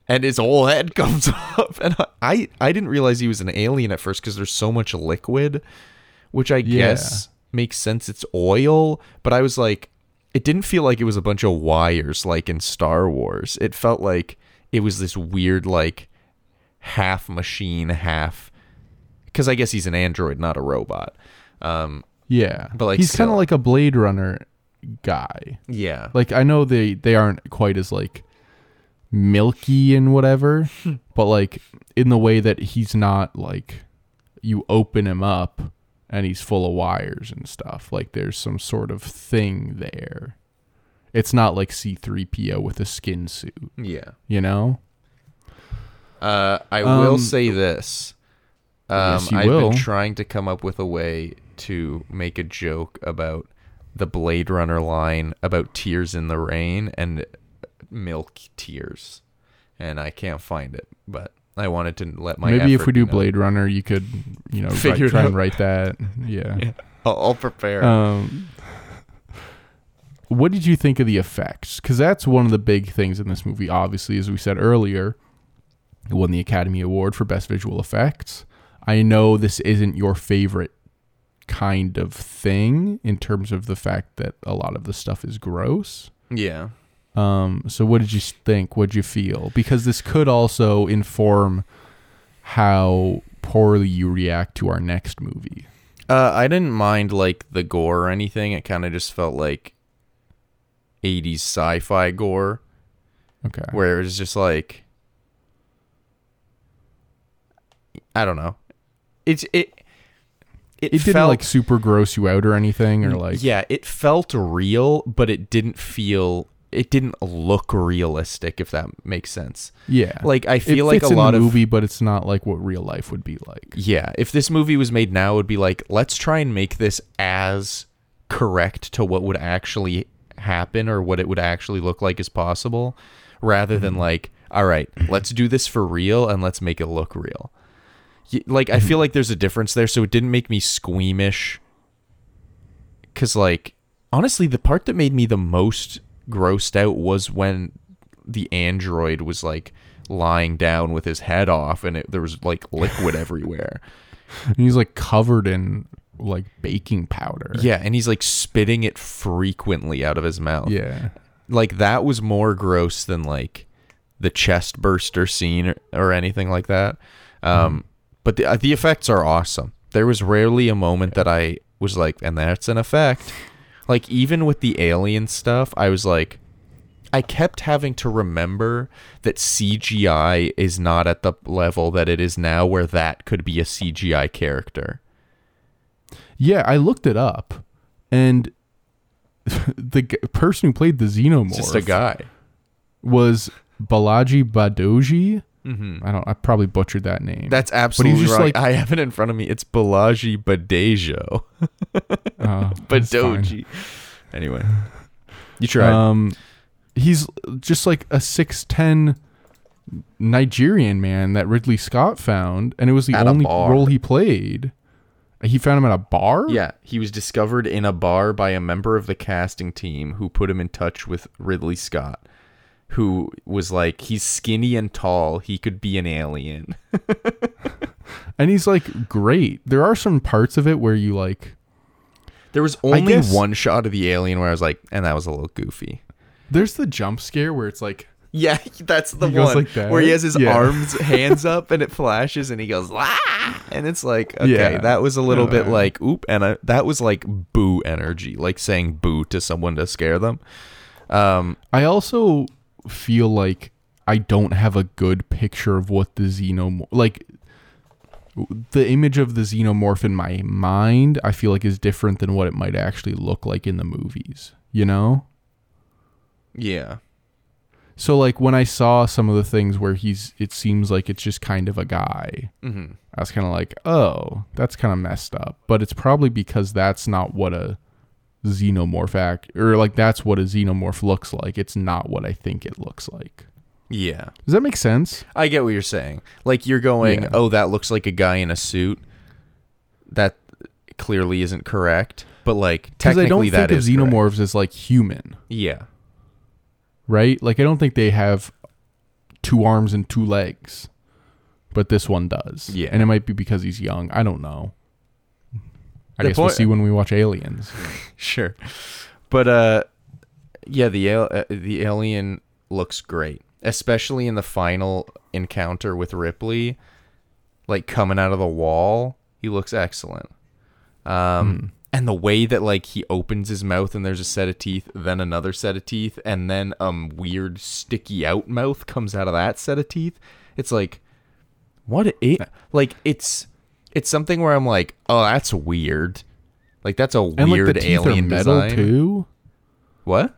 and his whole head comes up. And I I didn't realize he was an alien at first because there's so much liquid, which I Yeah. guess makes sense. It's oil, but I was like, it didn't feel like it was a bunch of wires like in Star Wars. It felt like it was this weird like half machine, half because I guess he's an android, not a robot. Um, Yeah. But, like, he's kind of like a Blade Runner guy. Yeah. Like I know they they aren't quite as like milky and whatever, but like in the way that he's not like you open him up and he's full of wires and stuff. Like there's some sort of thing there. It's not like C3PO with a skin suit, Yeah. you know? Uh, I will Um, say this. Um, Yes, you I've will. been trying to come up with a way to make a joke about the Blade Runner line about tears in the rain and milk tears, and I can't find it. But I wanted to let my Maybe if we do. Blade Runner, you could, you know, Figure write, it try and write that. Yeah. I'll, I'll prepare. Um, what did you think of the effects? Because that's one of the big things in this movie. Obviously, as we said earlier, it won the Academy Award for Best Visual Effects. I know this isn't your favorite kind of thing in terms of the fact that a lot of the stuff is gross. yeah. Um, so what did you think? What did you feel? Because this could also inform how poorly you react to our next movie. Uh, I didn't mind like the gore or anything. It kind of just felt like 80s sci-fi gore. Okay. where it was just like I don't know. It's it it, it didn't felt like super gross you out or anything or like yeah, it felt real, but it didn't feel it didn't look realistic if that makes sense. yeah Like I feel like a lot of movie but it's not like what real life would be like yeah, if this movie was made now it would be like let's try and make this as correct to what would actually happen or what it would actually look like as possible rather Mm-hmm. than like all right, let's do this for real and let's make it look real. Like Mm-hmm. I feel like there's a difference there so it didn't make me squeamish cuz like honestly the part that made me the most grossed out was when the android was like lying down with his head off and it, there was like liquid everywhere. and he's like covered in like baking powder Yeah, and he's like spitting it frequently out of his mouth. yeah Like that was more gross than like the chest burster scene or, or anything like that. Um but the uh, the effects are awesome. There was rarely a moment that I was like and that's an effect. Like even with the alien stuff, I was like I kept having to remember that CGI is not at the level that it is now where that could be a CGI character. yeah i looked it up and the g- person who played the xenomorph just a guy. was balaji badoji i don't i probably butchered that name Mm-hmm. That's absolutely right. like- I have it in front of me. It's Bolaji Badejo. uh, that's. Badoji. Anyway, you tried. Um, he's just like a six ten Nigerian man that Ridley Scott found, and it was the At only role he played. He found him at a bar. yeah, he was discovered in a bar by a member of the casting team who put him in touch with Ridley Scott, who was like, he's skinny and tall. He could be an alien. and he's like great. There are some parts of it where you like. There was only guess- one shot of the alien where I was like, and that was a little goofy. There's the jump scare where it's like Yeah, that's the one like that? where he has his Yeah. arms, hands up, and it flashes, and he goes ah, and it's like okay, Yeah. that was a little bit like oop, and I, that was like boo energy, like saying boo to someone to scare them. Um, I also feel like I don't have a good picture of what the xenomorph like the image of the xenomorph in my mind I feel like is different than what it might actually look like in the movies, you know? yeah, So like when I saw some of the things where he's it seems like it's just kind of a guy. hmm I was kind of like, "Oh, that's kind of messed up." But it's probably because that's not what a xenomorph act or like that's what a xenomorph looks like. It's not what I think it looks like. yeah. Does that make sense? I get what you're saying. Like you're going, Yeah. oh, that looks like a guy in a suit. That clearly isn't correct, but like Because I don't think that of is correct. xenomorphs as like human, Yeah, right? Like I don't think they have two arms and two legs, but this one does. Yeah. and it might be because he's young. I don't know. I The guess we'll see when we watch Aliens. Sure. But uh, yeah, the al- uh, the alien looks great, especially in the final encounter with Ripley, like coming out of the wall. He looks excellent. Um, and the way that like he opens his mouth and there's a set of teeth, then another set of teeth, and then um weird sticky out mouth comes out of that set of teeth. It's like what it like it's it's something where I'm like, oh, that's weird. Like that's a And weird like the teeth alien are metal design. too. What?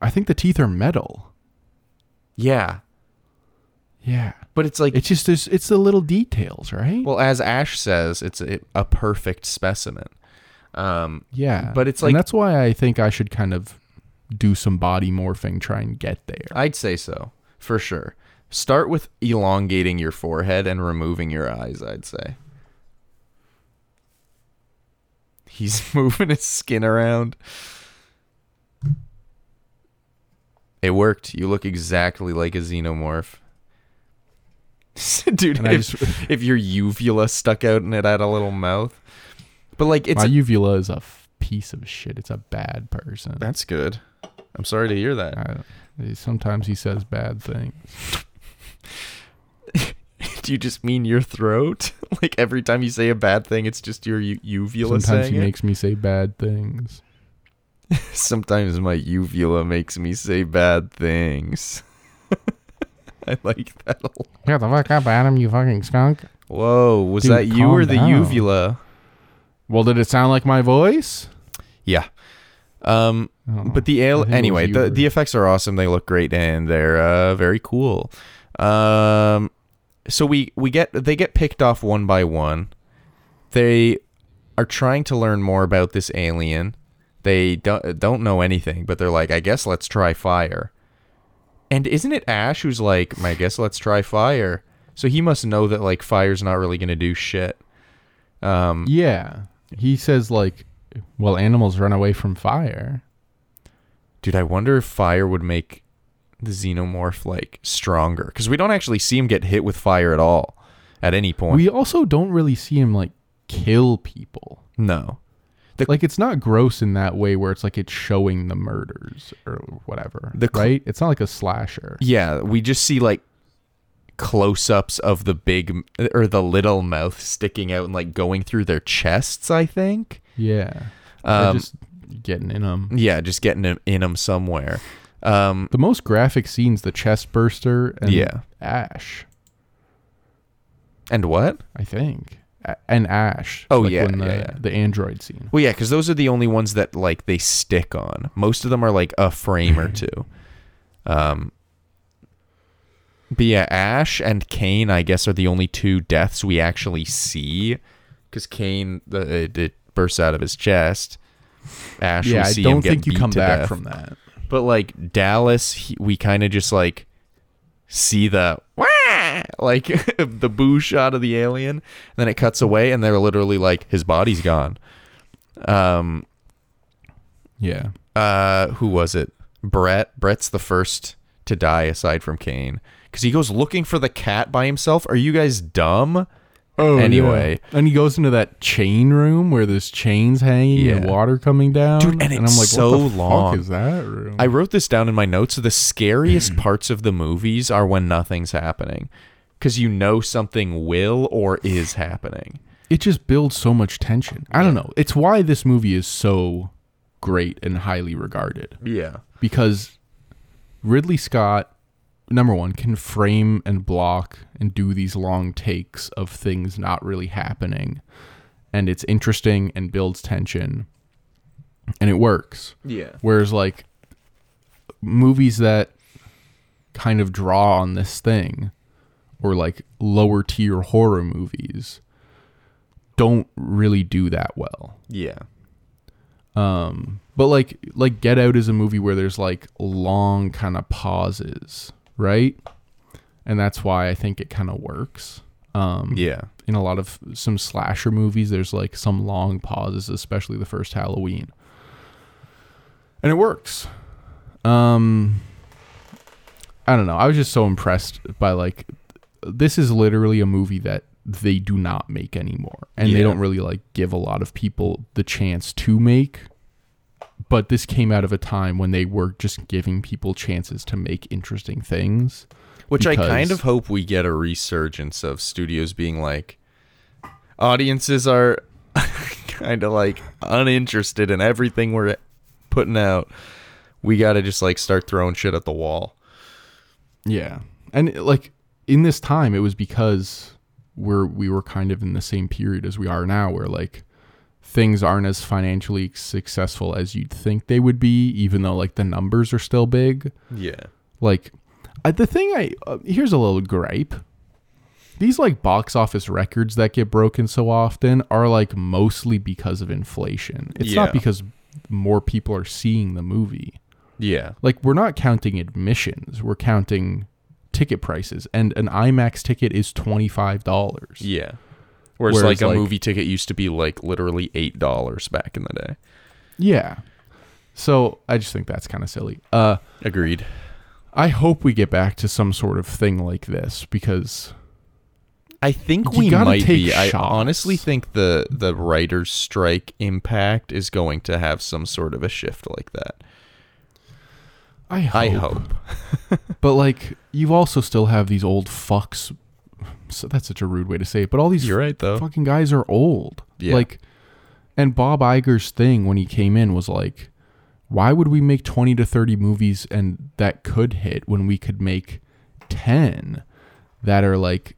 I think the teeth are metal. Yeah, Yeah. but it's like It's just there's it's the little details, right? well, as Ash says, it's a, a perfect specimen. Um, yeah. but it's like and like- that's why I think I should kind of do some body morphing, try and get there. I'd say so for sure. Start with elongating your forehead and removing your eyes. I'd say. He's moving his skin around. It worked. You look exactly like a xenomorph. Dude, if, just- if your uvula stuck out and it had a little mouth. But like it's My uvula is a piece of shit. It's a bad person. that's good. I'm sorry to hear that. Sometimes he says bad things. Do you just mean your throat? like every time you say a bad thing, it's just your u- uvula Sometimes saying he it? makes me say bad things. Sometimes my uvula makes me say bad things. I like that. a lot. Shut the fuck up, Adam, you fucking skunk. Whoa, was Dude, that you or the down. uvula? Well, did it sound like my voice? Yeah. Um, Oh, but the I ale think it was anyway, you the the effects are awesome. They look great and they're uh, very cool. Um, so we we get they get picked off one by one. They are trying to learn more about this alien. They don't don't know anything, but they're like, I guess let's try fire. And isn't it Ash who's like, I guess let's try fire? So he must know that like fire's not really gonna do shit. Um, Yeah. He says like, well, animals run away from fire. Dude, I wonder if fire would make the xenomorph like stronger because we don't actually see him get hit with fire at all at any point. We also don't really see him like kill people. no, Like it's not gross in that way where it's like it's showing the murders or whatever. The cl- right? It's not like a slasher. yeah, we just see like close-ups of the big or the little mouth sticking out and like going through their chests. I think. Yeah. Um, just getting in them. yeah, just getting in them somewhere. Um, The most graphic scenes, the chest burster and Yeah. Ash, and what? I think. And Ash. Oh, like yeah, the, yeah, yeah. the android scene. Well, yeah, because those are the only ones that like they stick on. Most of them are like a frame or two. Um, but yeah, Ash and Kane, I guess, are the only two deaths we actually see. Because Kane, the it, it bursts out of his chest. Ash, yeah, I don't think you come back death. from that. But like Dallas, he, we kind of just like see the "Wah!" like the boo shot of the alien, and then it cuts away, and they're literally like his body's gone. Um, Yeah. uh, who was it? Brett. Brett's the first to die aside from Kane because he goes looking for the cat by himself. Are you guys dumb? Oh, Anyway. and he goes into that chain room where there's chains hanging and water coming down. Dude, and I'm it's like, so what the long. fuck is that room? I wrote this down in my notes. The scariest parts of the movies are when nothing's happening because you know something will or is happening. it just builds so much tension. I don't know. It's why this movie is so great and highly regarded Yeah. because Ridley Scott, number one, can frame and block and do these long takes of things not really happening, and it's interesting and builds tension, and it works. Yeah. Whereas like movies that kind of draw on this thing or like lower tier horror movies don't really do that well. Yeah. Um but like like Get Out is a movie where there's like long kind of pauses, right? And that's why I think it kind of works. Um Yeah. in a lot of some slasher movies there's like some long pauses especially the first halloween and it works um i don't know i was just so impressed by like this is literally a movie that they do not make anymore and they don't really like give a lot of people the chance to make but this came out of a time when they were just giving people chances to make interesting things Which I kind of hope we get a resurgence of studios being like, audiences are kind of like uninterested in everything we're putting out, we got to just like start throwing shit at the wall. Yeah. And like in this time it was because we're we were kind of in the same period as we are now where like things aren't as financially successful as you'd think they would be even though like the numbers are still big. Yeah. Like I, the thing I uh, here's a little gripe. These like box office records that get broken so often are like mostly because of inflation. It's Yeah. not because more people are seeing the movie Yeah. like we're not counting admissions we're counting ticket prices and an imax ticket is $25 Yeah. Whereas, Whereas, like a like- movie ticket used to be like literally eight dollars back in the day. yeah so i just think that's kind of silly uh Agreed. i hope we get back to some sort of thing like this because I think we gotta might take be. I honestly think the the writers' strike impact is going to have some sort of a shift like that. i hope, I hope. but like you also still have these old fucks so that's such a rude way to say it but all these You're right though. fucking guys are old. Yeah. Like, and Bob Iger's thing when he came in was like, why would we make 20 to 30 movies and that could hit when we could make 10 that are like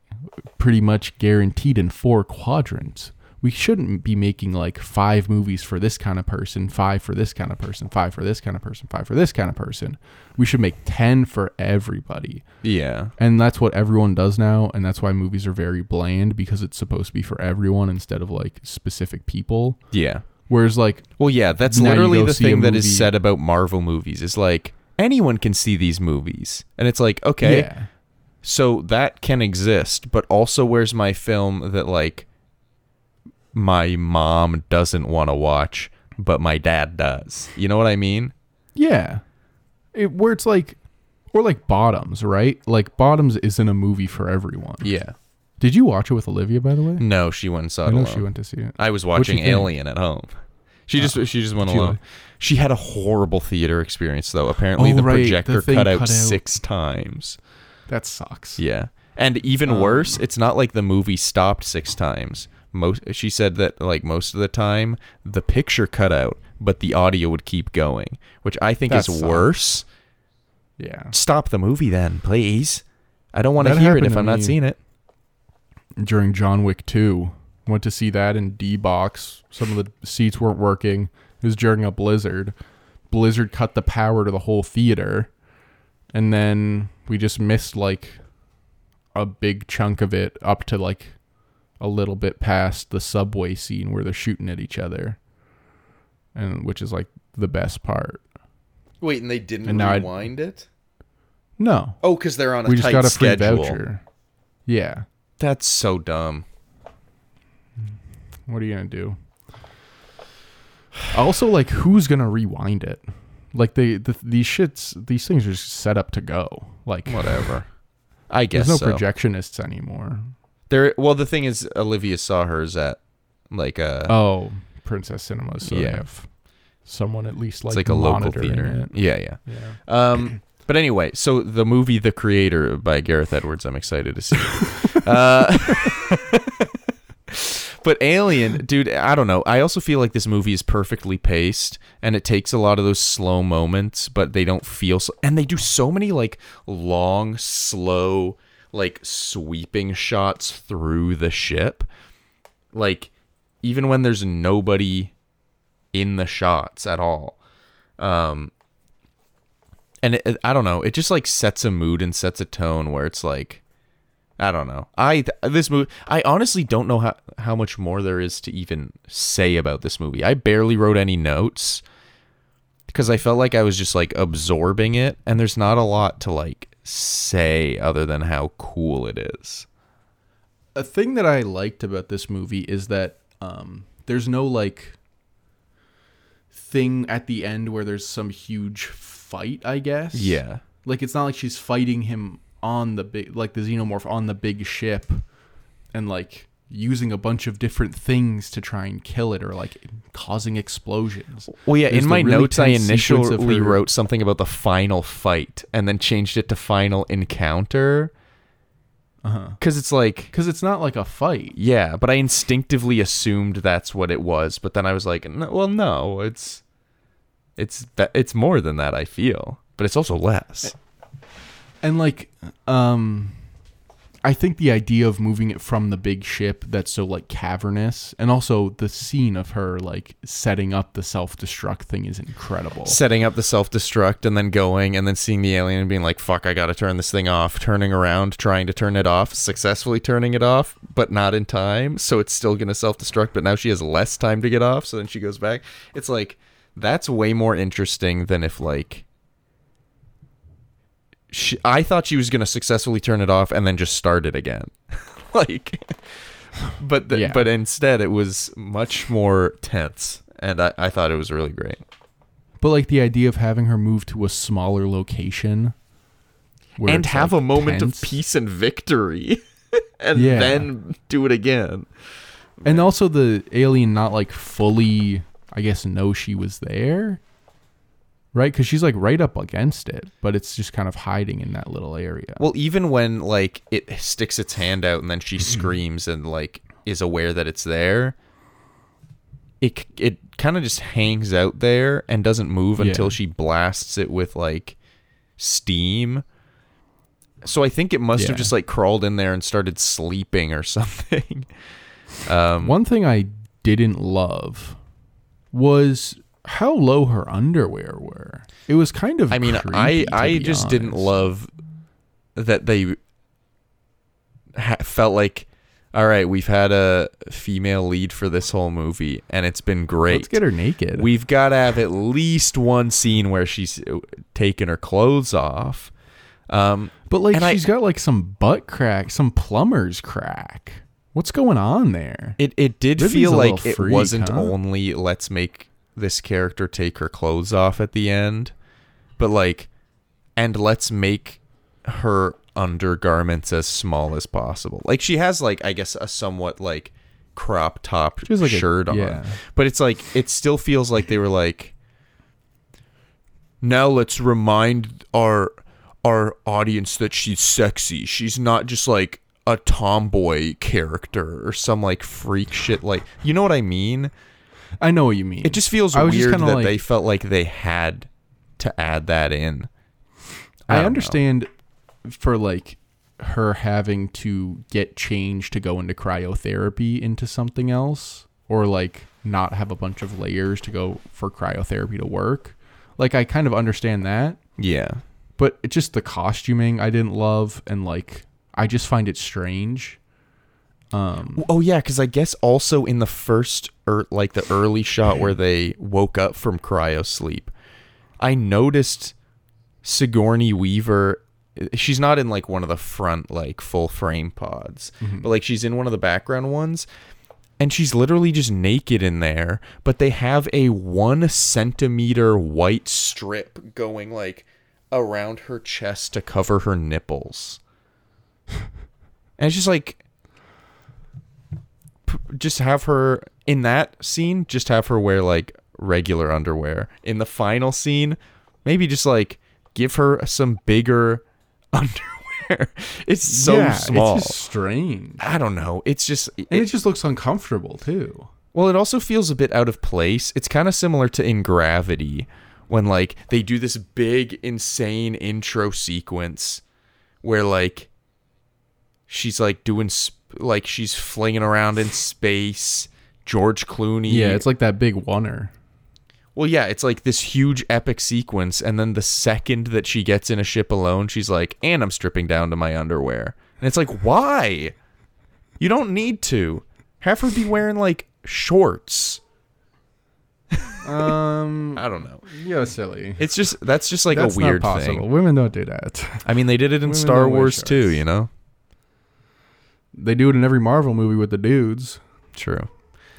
pretty much guaranteed in four quadrants? We shouldn't be making like five movies for this kind of person, five for this kind of person, five for this kind of person, five for this kind of person. We should make 10 for everybody. Yeah. And that's what everyone does now, and that's why movies are very bland because it's supposed to be for everyone instead of like specific people. Yeah. Whereas like Well, yeah, that's literally the thing that is said about Marvel movies. Is like anyone can see these movies, and it's like okay, yeah, so that can exist, but also where's my film that like my mom doesn't want to watch, but my dad does. You know what I mean? yeah, it, where it's like or like Bottoms, right? Like Bottoms isn't a movie for everyone. Yeah. Did you watch it with Olivia by the way? No, she went and saw I know alone. she went to see it. I was watching think? Alien at home. She just she just went She alone. like- She had a horrible theater experience though. Apparently Oh, the right, projector thing cut out cut out. six times. That sucks. Yeah. And even Um, worse, it's not like the movie stopped six times. Most she said that like most of the time the picture cut out, but the audio would keep going, which I think That is sucks. worse. Yeah. Stop the movie then, please. I don't want to hear it if I'm not seeing it. during John Wick 2. Went to see that in D box. Some of the seats weren't working. It was during a blizzard. Blizzard cut the power to the whole theater. And then we just missed like a big chunk of it up to like a little bit past the subway scene where they're shooting at each other. And which is like the best part. Wait, and they didn't And now I- rewind it? No. Oh, because they're on a We just tight got a free schedule. voucher. Yeah. That's so dumb. What are you gonna do? Also, like, who's gonna rewind it? Like, they the, these shits, these things are just set up to go. Like, Whatever. I guess there's no so. projectionists anymore. There. Well, the thing is, Olivia saw hers at like a. Oh, Princess Cinemas. So Yeah. they have someone at least like it's like a local theater. It. Yeah, yeah. Yeah. Um, but anyway, so the movie The Creator by Gareth Edwards, I'm excited to see. uh, but Alien, dude, I don't know. I also feel like this movie is perfectly paced and it takes a lot of those slow moments, but they don't feel so. And they do so many like long, slow, like sweeping shots through the ship. Like, even when there's nobody in the shots at all. Um, and it, I don't know, it just like sets a mood and sets a tone where it's like, I don't know. I this movie, I honestly don't know how how much more there is to even say about this movie. I barely wrote any notes because I felt like I was just like absorbing it, and there's not a lot to like say other than how cool it is. a thing that I liked about this movie is that um, there's no like thing at the end where there's some huge fight. I guess. Yeah, Like it's not like she's fighting him on the big like the xenomorph on the big ship and like using a bunch of different things to try and kill it or like causing explosions. Well, yeah. There's in my really notes, I tense sequence of initially her- wrote something about the final fight, and then changed it to final encounter. Uh-huh. because it's like Because it's not like a fight. yeah, but I instinctively assumed that's what it was. But then I was like, no, well, no, it's it's that it's more than that. I feel, but it's also less. And like, um, I think the idea of moving it from the big ship that's so like cavernous, and also the scene of her like setting up the self destruct thing is incredible. Setting up the self destruct and then going and then seeing the alien and being like, fuck, I gotta turn this thing off. Turning around, trying to turn it off, successfully turning it off, but not in time. So it's still gonna self destruct, but now she has less time to get off. So then she goes back. It's like, that's way more interesting than if like. She, I thought she was gonna successfully turn it off and then just start it again, like. But the, Yeah. but instead, it was much more tense, and I, I thought it was really great. But like the idea of having her move to a smaller location, where and it's, have like, a moment tense. of peace and victory and Yeah. then do it again and also the alien not like fully, I guess, know she was there, right? Because she's like right up against it, but it's just kind of hiding in that little area. well even when like it sticks its hand out and then she screams and like is aware that it's there it it kind of just hangs out there and doesn't move Yeah. until she blasts it with like steam so i think it must Yeah. have just like crawled in there and started sleeping or something um One thing I didn't love was how low her underwear were. It was kind of. I mean, I creepy, I be just didn't love that they ha- felt like, all right, we've had a female lead for this whole movie, and it's been great. Let's get her naked. We've got to have at least one scene where she's uh, taking her clothes off. Um, but like, and I- she's got like some butt crack, some plumber's crack. What's going on there? it it did Ridley's feel like it freak, wasn't huh? only let's make this character take her clothes off at the end, but like, and let's make her undergarments as small as possible. Like she has like I guess a somewhat like crop top like, a- shirt on, yeah. but it's like it still feels like they were like. Now let's remind our our audience that she's sexy. She's not just like a tomboy character or some like freak shit like you know what I mean? I know what you mean. It just feels I was just weird kinda that like- they felt like they had to add that in. I don't know. understand for like her having to get changed to go into cryotherapy into something else or like not have a bunch of layers to go for cryotherapy to work. Like I kind of understand that, Yeah. but it's just the costuming I didn't love and like I just find it strange. Um Oh yeah, because I guess also in the first er, like the early shot where they woke up from cryo sleep, I noticed Sigourney Weaver. She's not in like one of the front like full frame pods, but like she's in one of the background ones, and she's literally just naked in there. But they have a one centimeter white strip going like around her chest to cover her nipples, and it's just like just have her in that scene just have her wear like regular underwear. In the final scene maybe just like give her some bigger underwear. It's so yeah, small. It's just strange. i don't know. It's just And it it, just looks uncomfortable too. well it also feels a bit out of place. It's kind of similar to in gravity when like they do this big insane intro sequence where like she's like doing sp- like she's flinging around in space george clooney Yeah, it's like that big oneer. Well, yeah, it's like this huge epic sequence, and then the second that she gets in a ship alone, she's like, "And I'm stripping down to my underwear," and it's like, why? You don't need to. Have her be wearing like shorts. Um I don't know. yeah, silly. It's just that's just like That's a weird not possible. thing. Women don't do that. I mean, they did it in Women Star Wars too. You know. They do it in every Marvel movie with the dudes. True.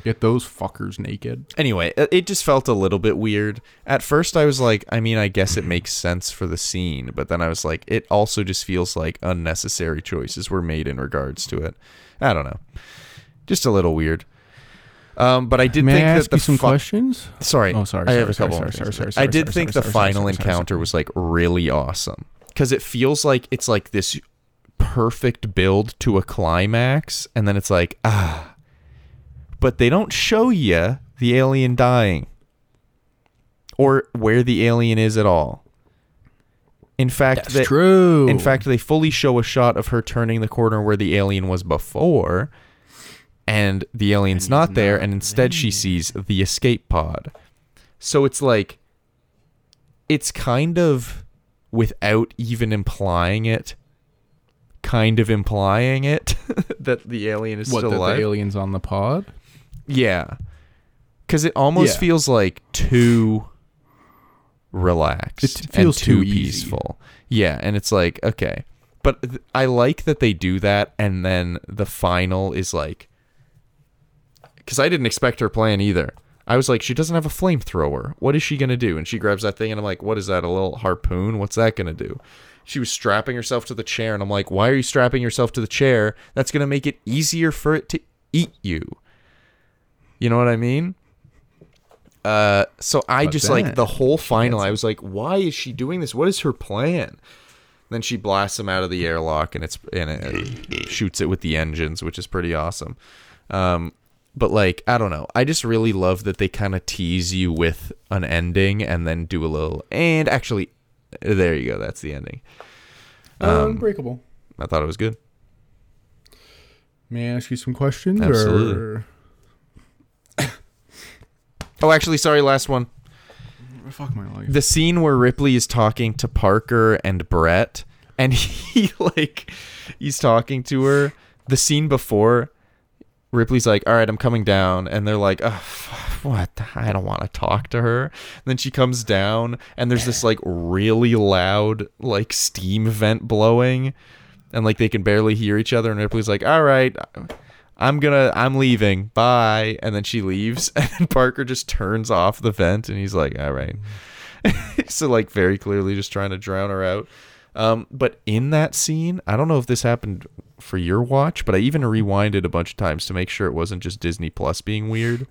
Get those fuckers naked. Anyway, it just felt a little bit weird. At first, I was like, I mean, I guess it makes sense for the scene, but then I was like, it also just feels like unnecessary choices were made in regards to it. I don't know, just a little weird. Um, but I did May think I that the you some fi- questions? Sorry, Oh, sorry, I have a couple. sorry, sorry, things. sorry, I did sorry, think sorry, the sorry, final sorry, sorry, encounter sorry. was like really awesome because it feels like it's like this perfect build to a climax and then it's like ah. But they don't show you the alien dying or where the alien is at all. In fact That's they, true. in fact they fully show a shot of her turning the corner where the alien was before and the alien's not there and instead she sees the escape pod. So it's like it's kind of without even implying it kind of implying it that the alien is what still that alive? the aliens on the pod? yeah. Because it almost Yeah. feels like too relaxed It feels and too, too peaceful. Yeah and it's like okay. But th- i like that they do that and then the final is like because i didn't expect her plan either i was like she doesn't have a flamethrower what is she gonna do and she grabs that thing and i'm like what is that a little harpoon what's that gonna do she was strapping herself to the chair and i'm like why are you strapping yourself to the chair that's gonna make it easier for it to eat you you know what I mean? Uh, so I But just like the whole final. I was like, why is she doing this? What is her plan? Then she blasts him out of the airlock and it's and it shoots it with the engines, which is pretty awesome. Um, but like I don't know, I just really love that they kind of tease you with an ending and then do a little. And actually, there you go. That's the ending. Um, Unbreakable. I thought it was good. May I ask you some questions? Absolutely. Or... Oh, actually, sorry. Last one. Fuck my life. the scene where Ripley is talking to Parker and Brett, and he like he's talking to her. The scene before, Ripley's like, "All right, I'm coming down," and they're like, "Ugh, "What? I don't want to talk to her." And then she comes down, and there's this like really loud like steam vent blowing, and like they can barely hear each other. And Ripley's like, "All right." I'm gonna, I'm leaving. Bye. And then she leaves, and Parker just turns off the vent, and he's like, "All right." so like very clearly just trying to drown her out. Um, but in that scene, I don't know if this happened for your watch, but I even rewinded a bunch of times to make sure it wasn't just Disney Plus being weird.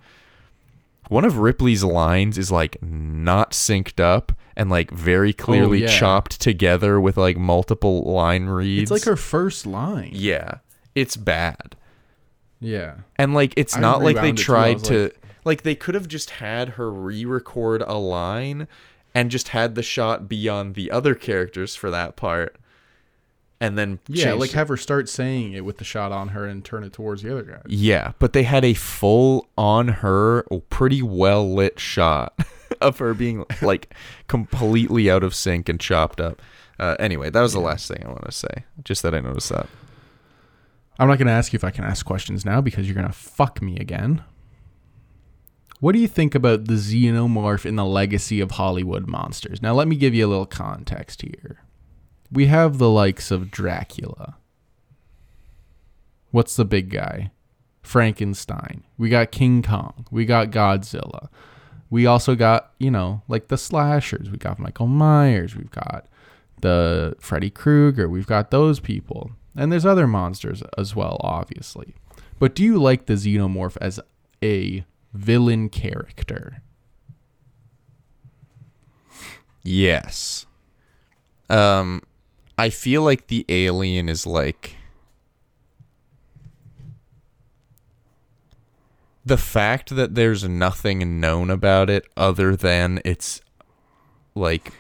One of Ripley's lines is like not synced up and like very oh, clearly yeah. chopped together with like multiple line reads. It's like her first line. yeah, it's bad. Yeah. And like it's I not like they it too, tried to like- like, they could have just had her re-record a line and just had the shot be on the other characters for that part. And then Yeah, like have her start saying it with the shot on her and turn it towards the other guy. Yeah, but they had a full on her pretty well lit shot of her being like completely out of sync and chopped up. Uh, anyway, that was the last thing I want to say. Just that I noticed that. I'm not going to ask you if I can ask questions now because you're going to fuck me again. What do you think about the xenomorph in the legacy of Hollywood monsters? Now, let me give you a little context here. We have the likes of Dracula. What's the big guy? Frankenstein. We got King Kong. We got Godzilla. We also got, you know, like the slashers. We got Michael Myers. We've got the Freddy Krueger. We've got those people. And there's other monsters as well, obviously. But do you like the xenomorph as a villain character? Yes. Um, I feel like the alien is like the fact that there's nothing known about it other than it's like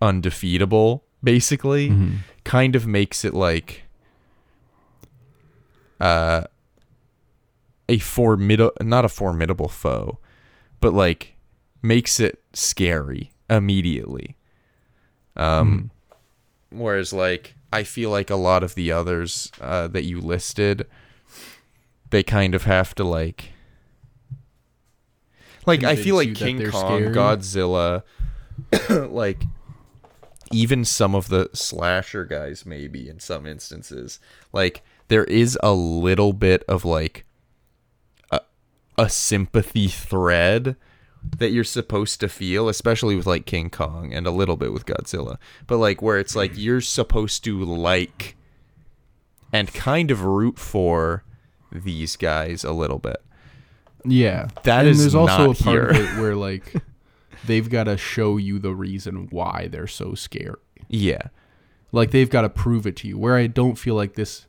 undefeatable, basically, kind of makes it like uh a formidable not a formidable foe, but like makes it scary immediately. Um whereas like I feel like a lot of the others uh that you listed they kind of have to like like I feel Convince like you that King they're Kong, scary? Godzilla like even some of the slasher guys maybe in some instances like there is a little bit of like a, a sympathy thread that you're supposed to feel especially with like King Kong and a little bit with Godzilla but like where it's like you're supposed to like and kind of root for these guys a little bit Yeah, That and is there's also a part of it where like they've got to show you the reason why they're so scary. Yeah. Like they've got to prove it to you. Where I don't feel like this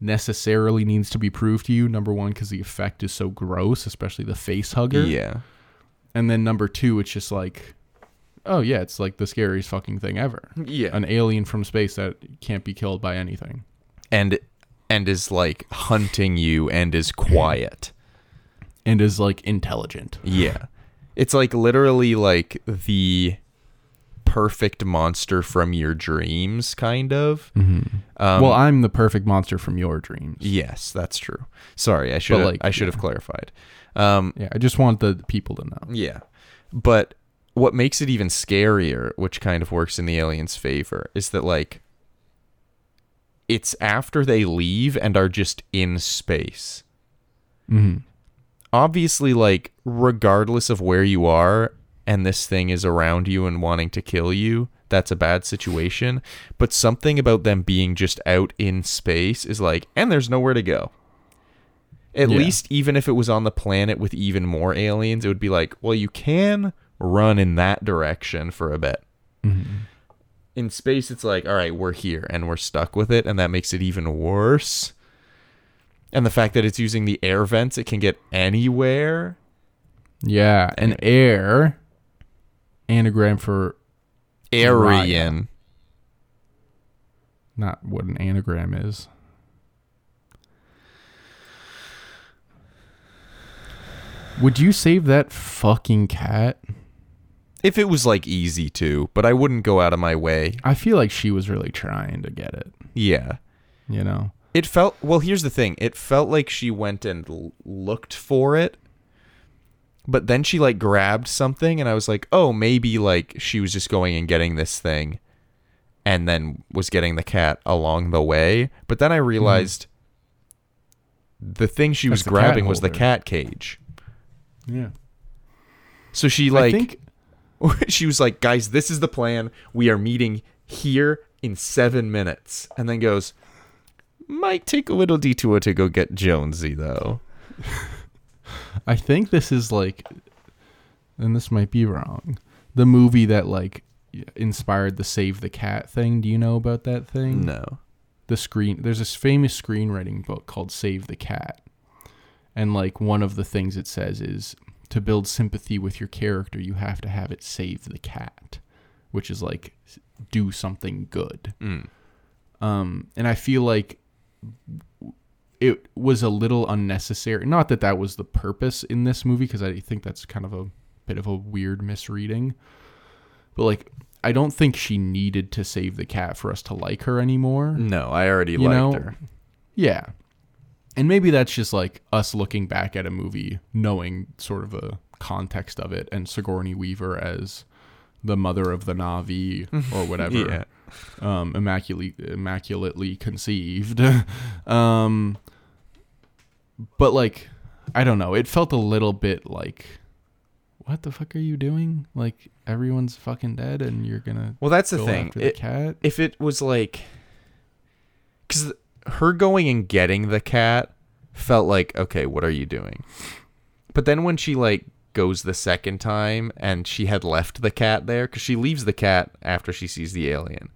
necessarily needs to be proved to you. Number one, because the effect is so gross, especially the face hugger. Yeah. And then number two, it's just like, oh yeah, it's like the scariest fucking thing ever. Yeah. An alien from space that can't be killed by anything. and and is like hunting you and is quiet. And is like intelligent. Yeah. It's like literally like the perfect monster from your dreams kind of. Um, well, I'm the perfect monster from your dreams. yes, that's true. Sorry, I should like, I should have clarified. Um Yeah, I just want the people to know. Yeah. But what makes it even scarier, which kind of works in the aliens' favor, is that like it's after they leave and are just in space. hmm Obviously, like, regardless of where you are and this thing is around you and wanting to kill you, that's a bad situation. But something about them being just out in space is like, and there's nowhere to go. At Yeah. least, even if it was on the planet with even more aliens, it would be like, well, you can run in that direction for a bit. Mm-hmm. In space, it's like, all right, we're here and we're stuck with it, and that makes it even worse. And the fact that it's using the air vents, it can get anywhere. Yeah, an air anagram for Aryan. not what an anagram is. Would you save that fucking cat? If it was like easy to, but I wouldn't go out of my way. I feel like she was really trying to get it. Yeah. You know? It felt well, here's the thing. It felt like she went and l- looked for it. But then she like grabbed something and I was like, "Oh, maybe like she was just going and getting this thing and then was getting the cat along the way." But then I mm-hmm. realized the thing she was That's cat grabbing was the cat cage. Yeah. So she like I think she was like, "Guys, this is the plan. We are meeting here in seven minutes," and then goes, "Might take a little detour to go get Jonesy, though." I think this is like and this might be wrong. The movie that like inspired the Save the Cat thing. Do you know about that thing? No. the screen there's this famous screenwriting book called Save the Cat. And like one of the things it says is to build sympathy with your character, you have to have it save the cat, which is like do something good. Mm. Um and I feel like it was a little unnecessary. Not that that was the purpose in this movie because I think that's kind of a bit of a weird misreading. But like I don't think she needed to save the cat for us to like her anymore. No, I already You liked know, her. Yeah. And maybe that's just like us looking back at a movie, knowing sort of the context of it, and Sigourney Weaver as the mother of the Na'vi or whatever, Yeah. um, immaculately, immaculately conceived. um, but like, I don't know. It felt a little bit like, what the fuck are you doing? Like everyone's fucking dead, and you're gonna Well, that's the thing. It- the cat. if it was like because her going and getting the cat felt like okay what are you doing but then when she like goes the second time and she had left the cat there because she leaves the cat after she sees the alien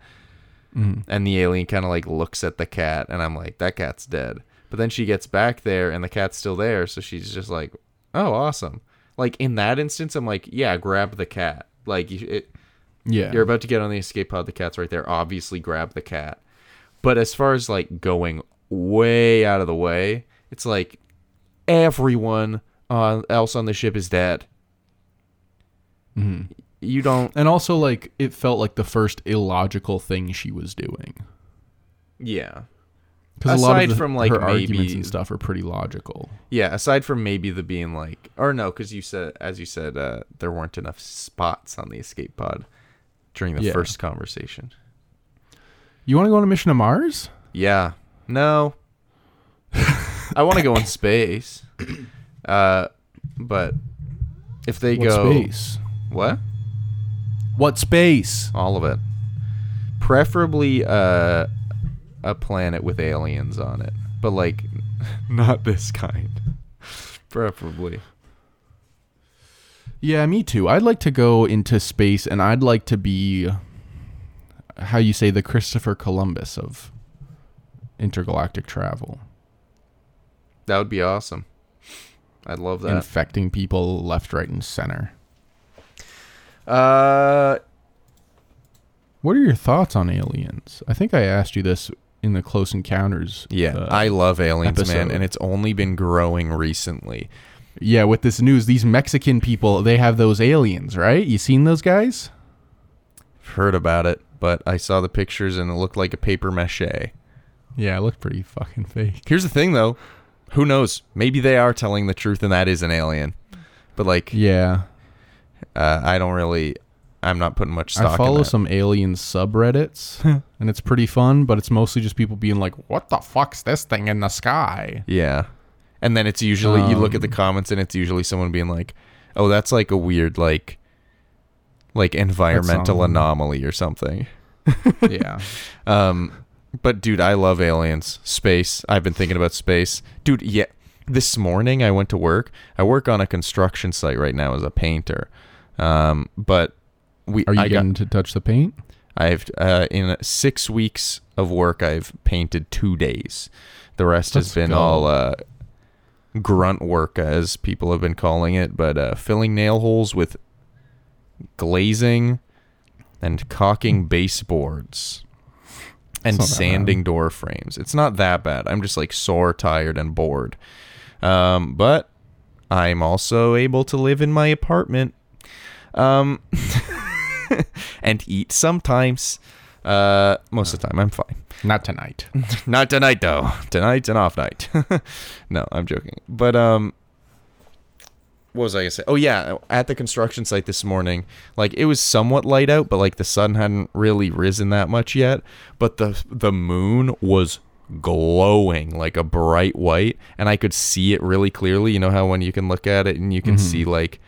mm-hmm. and the alien kind of like looks at the cat and i'm like that cat's dead but then she gets back there and the cat's still there so she's just like oh awesome like in that instance i'm like yeah grab the cat like you, it, yeah, you're about to get on the escape pod. The cat's right there. Obviously, grab the cat. But as far as like going way out of the way, it's like everyone uh, else on the ship is dead. Mhm. You don't. And also, like, it felt like the first illogical thing she was doing. Yeah. Because a lot Aside of the, from, like, her arguments maybe- and stuff are pretty logical. Yeah. Aside from maybe the being like, or no, because you said, as you said, uh, there weren't enough spots on the escape pod during the Yeah. first conversation. You want to go on a mission to Mars? Yeah. No. I want to go in space. Uh, but if they What go space? what? What space? All of it. Preferably uh, a planet with aliens on it, but like not this kind. Preferably. Yeah, me too. I'd like to go into space, and I'd like to be. How you say the Christopher Columbus of intergalactic travel, That would be awesome. I'd love that. infecting people left, right, and center. uh, What are your thoughts on aliens? I think I asked you this in the Close Encounters. yeah, uh, I love aliens, man, and it's only been growing recently. yeah. With this news, these Mexican people they have those aliens, right? You seen those guys? Heard about it, but I saw the pictures and it looked like a paper mache. Yeah, it looked pretty fucking fake. Here's the thing, though. Who knows? Maybe they are telling the truth, and that is an alien. But like, Yeah, uh, I don't really. I'm not putting much stock. I follow some alien subreddits, and it's pretty fun. But it's mostly just people being like, "What the fuck's this thing in the sky?" Yeah. And then it's usually you look at the Um, comments and it's usually someone being like, "Oh, that's like a weird like like environmental anomaly or something." yeah, Um but dude, I love aliens. Space. I've been thinking about space. Dude, yeah. This morning I went to work. I work on a construction site right now as a painter. Um but we are you I got getting to touch the paint? I've uh, in 6 weeks of work I've painted 2 days. The rest has Let's been go. all uh grunt work as people have been calling it, but uh, filling nail holes with glazing and caulking baseboards and sanding door frames. It's not that bad. I'm just like sore, tired, and bored. Um, but I'm also able to live in my apartment. Um, and eat sometimes. Uh, most of the time, I'm fine. Not tonight. Not tonight though. Tonight's an off night. no, I'm joking. But um what was I gonna say? Oh yeah, at the construction site this morning, like it was somewhat light out, but like the sun hadn't really risen that much yet. But the the moon was glowing like a bright white, and I could see it really clearly. You know how when you can look at it and you can mm-hmm. see like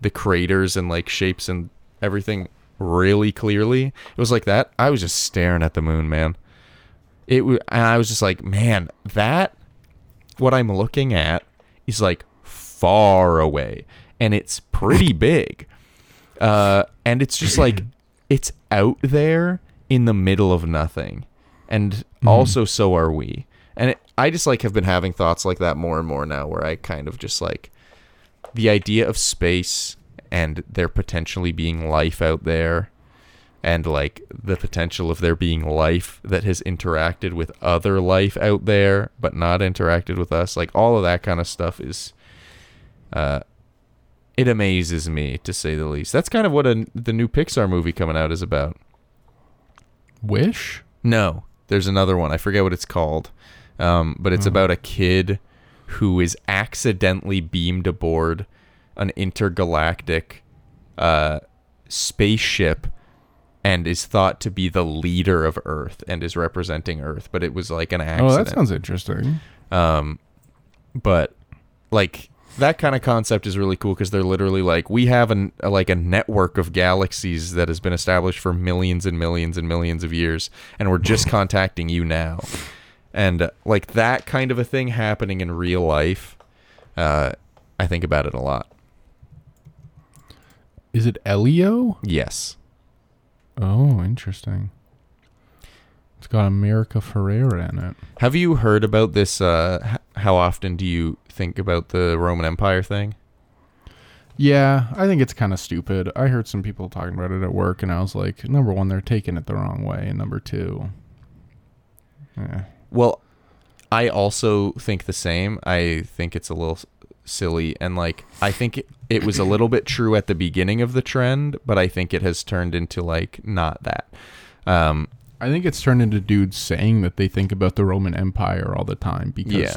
the craters and like shapes and everything really clearly. It was like that. I was just staring at the moon, man. It w- and I was just like, man, that what I'm looking at is like far away and it's pretty big. Uh and it's just like it's out there in the middle of nothing. And also so are we. And it, I just like have been having thoughts like that more and more now where I kind of just like the idea of space and there potentially being life out there and like the potential of there being life that has interacted with other life out there but not interacted with us like all of that kind of stuff is uh it amazes me to say the least that's kind of what a, the new pixar movie coming out is about Wish. no, there's another one. I forget what it's called. Um, but it's about a kid who is accidentally beamed aboard an intergalactic uh, spaceship and is thought to be the leader of Earth and is representing Earth, but it was like an accident. Oh, that sounds interesting. Um, but like that kind of concept is really cool because they're literally like we have an a, like a network of galaxies that has been established for millions and millions and millions of years, and we're just contacting you now, and uh, like that kind of a thing happening in real life. Uh, I think about it a lot. Is it Elio? Yes. Oh, interesting. It's got America Ferrera in it. Have you heard about this? Uh, h- how often do you think about the Roman Empire thing? Yeah, I think it's kind of stupid. I heard some people talking about it at work, and I was like, number one, they're taking it the wrong way, and number two, yeah, Well, I also think the same. I think it's a little silly and like I think it, it was a little bit true at the beginning of the trend, but I think it has turned into like not that. Um I think it's turned into dudes saying that they think about the Roman Empire all the time because yeah.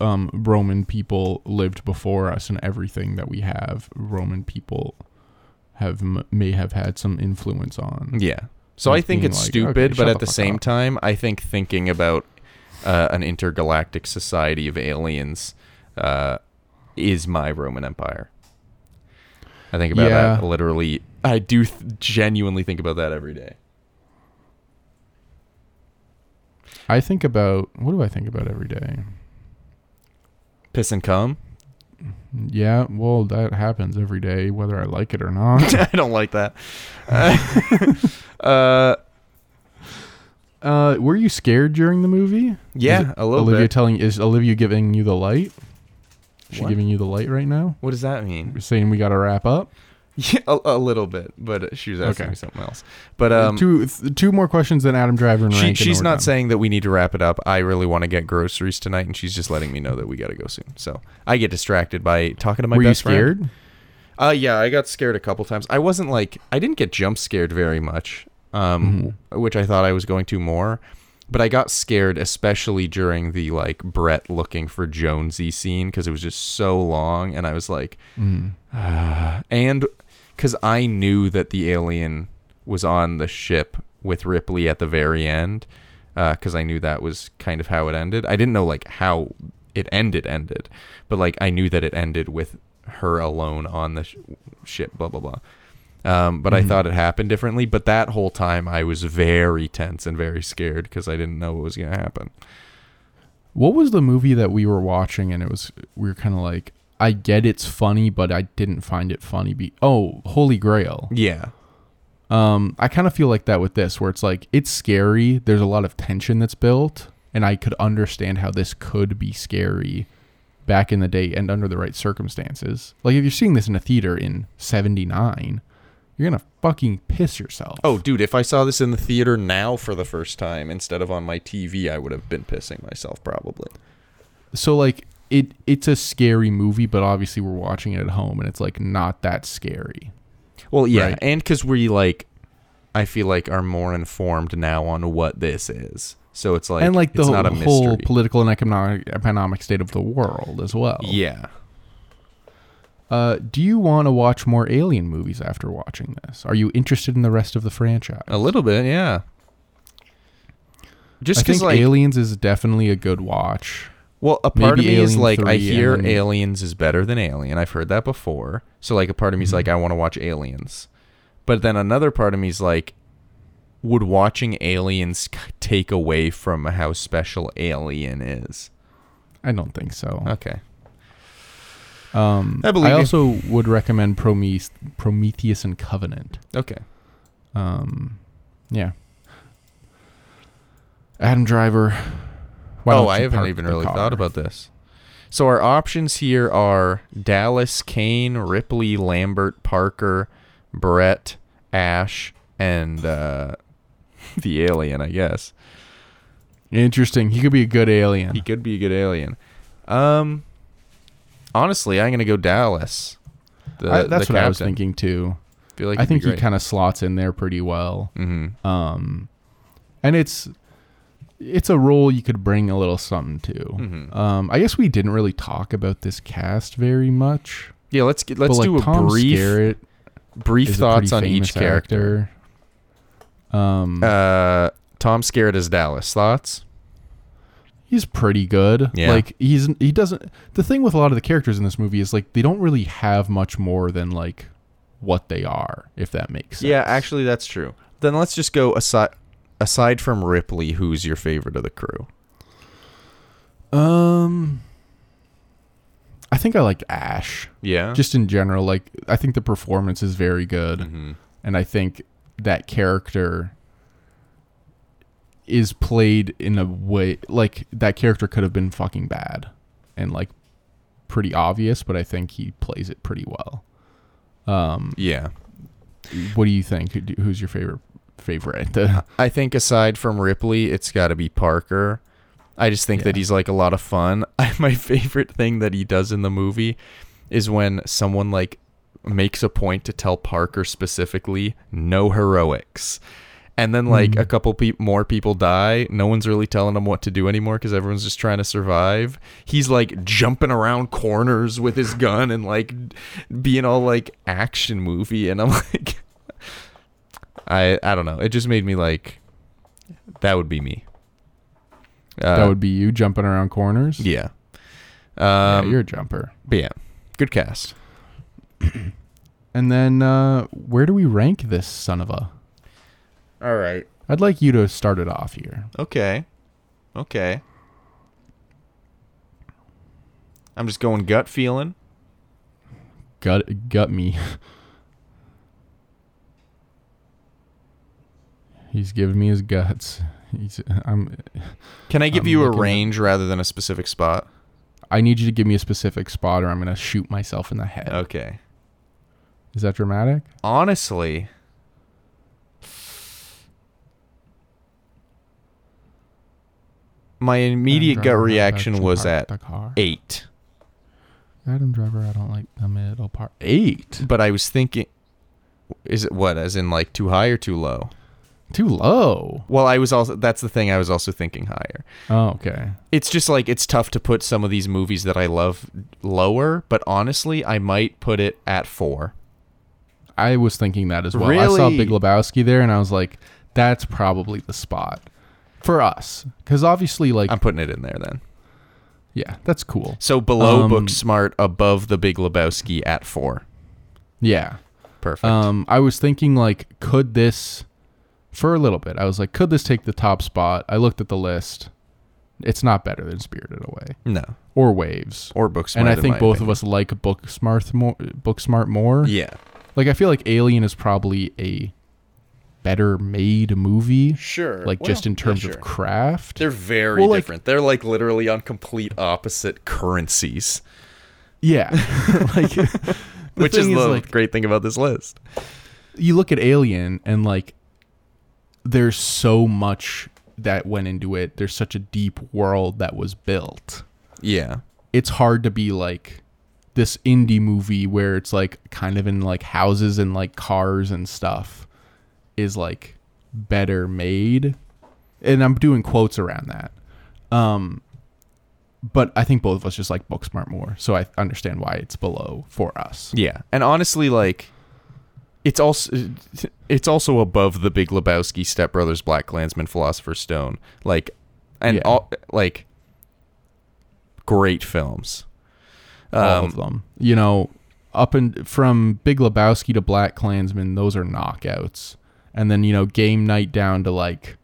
um, Roman people lived before us, and everything that we have, Roman people have m- may have had some influence on. Yeah. So I think it's like, stupid, okay, but at the the same up. time, I think thinking about uh, an intergalactic society of aliens uh, is my Roman Empire. I think about Yeah. that literally. I do th- genuinely think about that every day. I think about what do I think about every day? Piss and cum. Yeah, well, that happens every day, whether I like it or not. I don't like that. Uh, Uh, were you scared during the movie? Yeah, a little Olivia bit. telling is Olivia giving you the light? Is she What? giving you the light right now? What does that mean? You're saying we got to wrap up. Yeah, a, a little bit, but she was asking Okay. me something else. But um, two th- two more questions than Adam Driver and she, she's not saying that we need to wrap it up. I really want to get groceries tonight, and she's just letting me know that we got to go soon. So I get distracted by talking to my Were you best friend. scared? Uh, yeah, I got scared a couple times. I wasn't like I didn't get jump scared very much, um, Mm-hmm. which I thought I was going to more. But I got scared, especially during the like Brett looking for Jonesy scene because it was just so long, and I was like, Mm-hmm. and because I knew that the alien was on the ship with Ripley at the very end, because I knew that was kind of how it ended. I didn't know like how it ended ended, but like I knew that it ended with her alone on the sh- ship. Blah blah blah. Um, but I thought it happened differently. But that whole time I was very tense and very scared because I didn't know what was gonna happen. What was the movie that we were watching and it was we were kind of like I get it's funny but I didn't find it funny be Oh, Holy Grail. Yeah. Um I kind of feel like that with this where it's like it's scary, there's a lot of tension that's built and I could understand how this could be scary back in the day and under the right circumstances. Like if you're seeing this in a theater in 79, you're going to fucking piss yourself. Oh, dude, if I saw this in the theater now for the first time instead of on my TV, I would have been pissing myself probably. so like it it's a scary movie but obviously we're watching it at home and it's like not that scary. Well, yeah, Right. and because we like, I feel like are more informed now on what this is. So it's like, and like the it's whole, not a whole mystery. political and economic economic state of the world as well. yeah. Uh, do you want to watch more Alien movies after watching this? Are you interested in the rest of the franchise? A little bit, yeah. Just because, think like, Aliens is definitely a good watch. Well, a part of maybe me is Alien like, I 3 and hear then- Aliens is better than Alien. I've heard that before. So, like, a part of me is Mm-hmm. like, I want to watch Aliens. But then another part of me is like, would watching Aliens k- take away from how special Alien is? I don't think so. Okay. Um, I believe I you. also would recommend Prometheus, Prometheus and Covenant. Okay. Um, yeah. Adam Driver. Why oh, I haven't even really car? thought about this. So our options here are Dallas, Kane, Ripley, Lambert, Parker, Brett, Ash, and uh, the alien. I guess Interesting. He could be a good alien. he could be a good alien. Um, honestly, I'm gonna go Dallas. The, I, that's the what I was thinking too. Feel like I think he kind of slots in there pretty well. Mhm. Um, and it's it's a role you could bring a little something to. Mhm. Um, I guess we didn't really talk about this cast very much. Yeah, let's get, let's but, like, do a Tom brief Skerritt brief thoughts on each character. actor. Um, Uh, Tom Skerritt as Dallas. Thoughts? he's pretty good. Yeah. Like he's he doesn't. The thing with a lot of the characters in this movie is like they don't really have much more than like what they are, if that makes sense. Yeah, actually, that's true. Then let's just go aside. Aside from Ripley, who's your favorite of the crew? Um, I think I liked Ash. Yeah. Just in general, like I think the performance is very good, Mhm. and I think that character is played in a way like that character could have been fucking bad and like pretty obvious, but I think he plays it pretty well. Um, yeah. what do you think? Who's your favorite favorite? I think aside from Ripley, it's got to be Parker. I just think that he's like a lot of fun. My favorite thing that he does in the movie is when someone like makes a point to tell Parker specifically no heroics. And then like hmm. a couple pe- more people die. No one's really telling him what to do anymore because everyone's just trying to survive. He's like jumping around corners with his gun and like being all like action movie. And I'm like, I I don't know. It just made me like that would be me. Uh, that would be you jumping around corners. yeah. Yeah, Um, you're a jumper. but yeah, good cast. And then uh, where do we rank this son of a? All right. I'd like you to start it off here. Okay. Okay. I'm just going gut feeling. Gut gut me. He's giving me his guts. He's I'm Can I give I'm you a at- range rather than a specific spot? I need you to give me a specific spot or I'm gonna shoot myself in the head. Okay. Is that dramatic? Honestly, my immediate Adam gut Driver, reaction was at the car. eight, Adam Driver, I don't like the middle part. Eight. but I was thinking, is it what? As in like too high or too low? Too low. Well, I was also that's the thing. I was also thinking higher. Oh, okay. It's just like it's tough to put some of these movies that I love lower, but honestly, I might put it at four. I was thinking that as well. I saw Big Lebowski there, and I was like, "That's probably the spot for us," because obviously, like, I'm putting it in there then. yeah, that's cool. So below Um, Booksmart, above The Big Lebowski at four. Yeah. Perfect. Um, I was thinking like, could this, for a little bit, I was like, could this take the top spot? I looked at the list. It's not better than Spirited Away no, or Waves. or Booksmart. and I think both opinion. of us like Booksmart more. Booksmart more. Yeah, Like I feel like Alien is probably a better made movie. sure. Like just in terms of craft. they're very Well, like- different. They're like literally on complete opposite currencies, Yeah. like which is the like great thing about this list. you look at Alien and like there's so much that went into it. There's such a deep world that was built. Yeah, It's hard to be like this indie movie where it's like kind of in like houses and like cars and stuff is like better made. And I'm doing quotes around that. Um but I think both of us just like Booksmart more, so I understand why it's below for us. yeah, and honestly, like. It's also it's also above the Big Lebowski, Step Brothers, Black Klansman, Philosopher's Stone, like, and Yeah. all like great films. all Um, of them. You know, up and from Big Lebowski to Black Klansman, those are knockouts. And then you know, Game Night down to like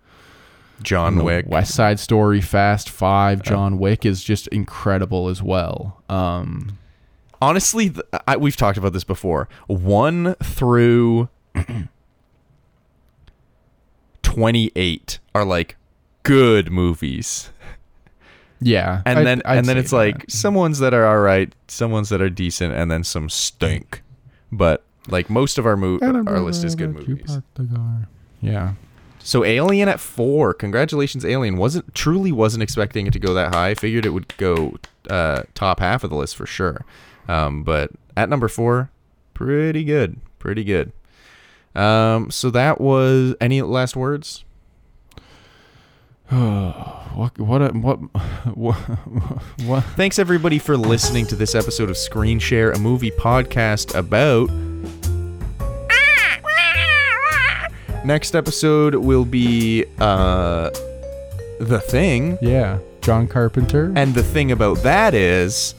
John Wick. West Side Story, Fast Five, John Wick is just incredible as well. Um, honestly, th- I, we've talked about this before. One through twenty-eight are like good movies, yeah, and I'd- then I'd and then it's like some ones that are all right, some ones that are decent, and then some stink. But like most of our mo- our list is good movies. parked the car. Yeah, So Alien at four. Congratulations, Alien. Wasn't truly wasn't expecting it to go that high. Figured it would go uh, top half of the list for sure. Um, but at number four, pretty good, pretty good. Um, so that was any last words? what what a- what what what? Thanks everybody for listening to this episode of Screen Share, a movie podcast about. Next episode will be uh, the thing. Yeah, John Carpenter. And the thing about that is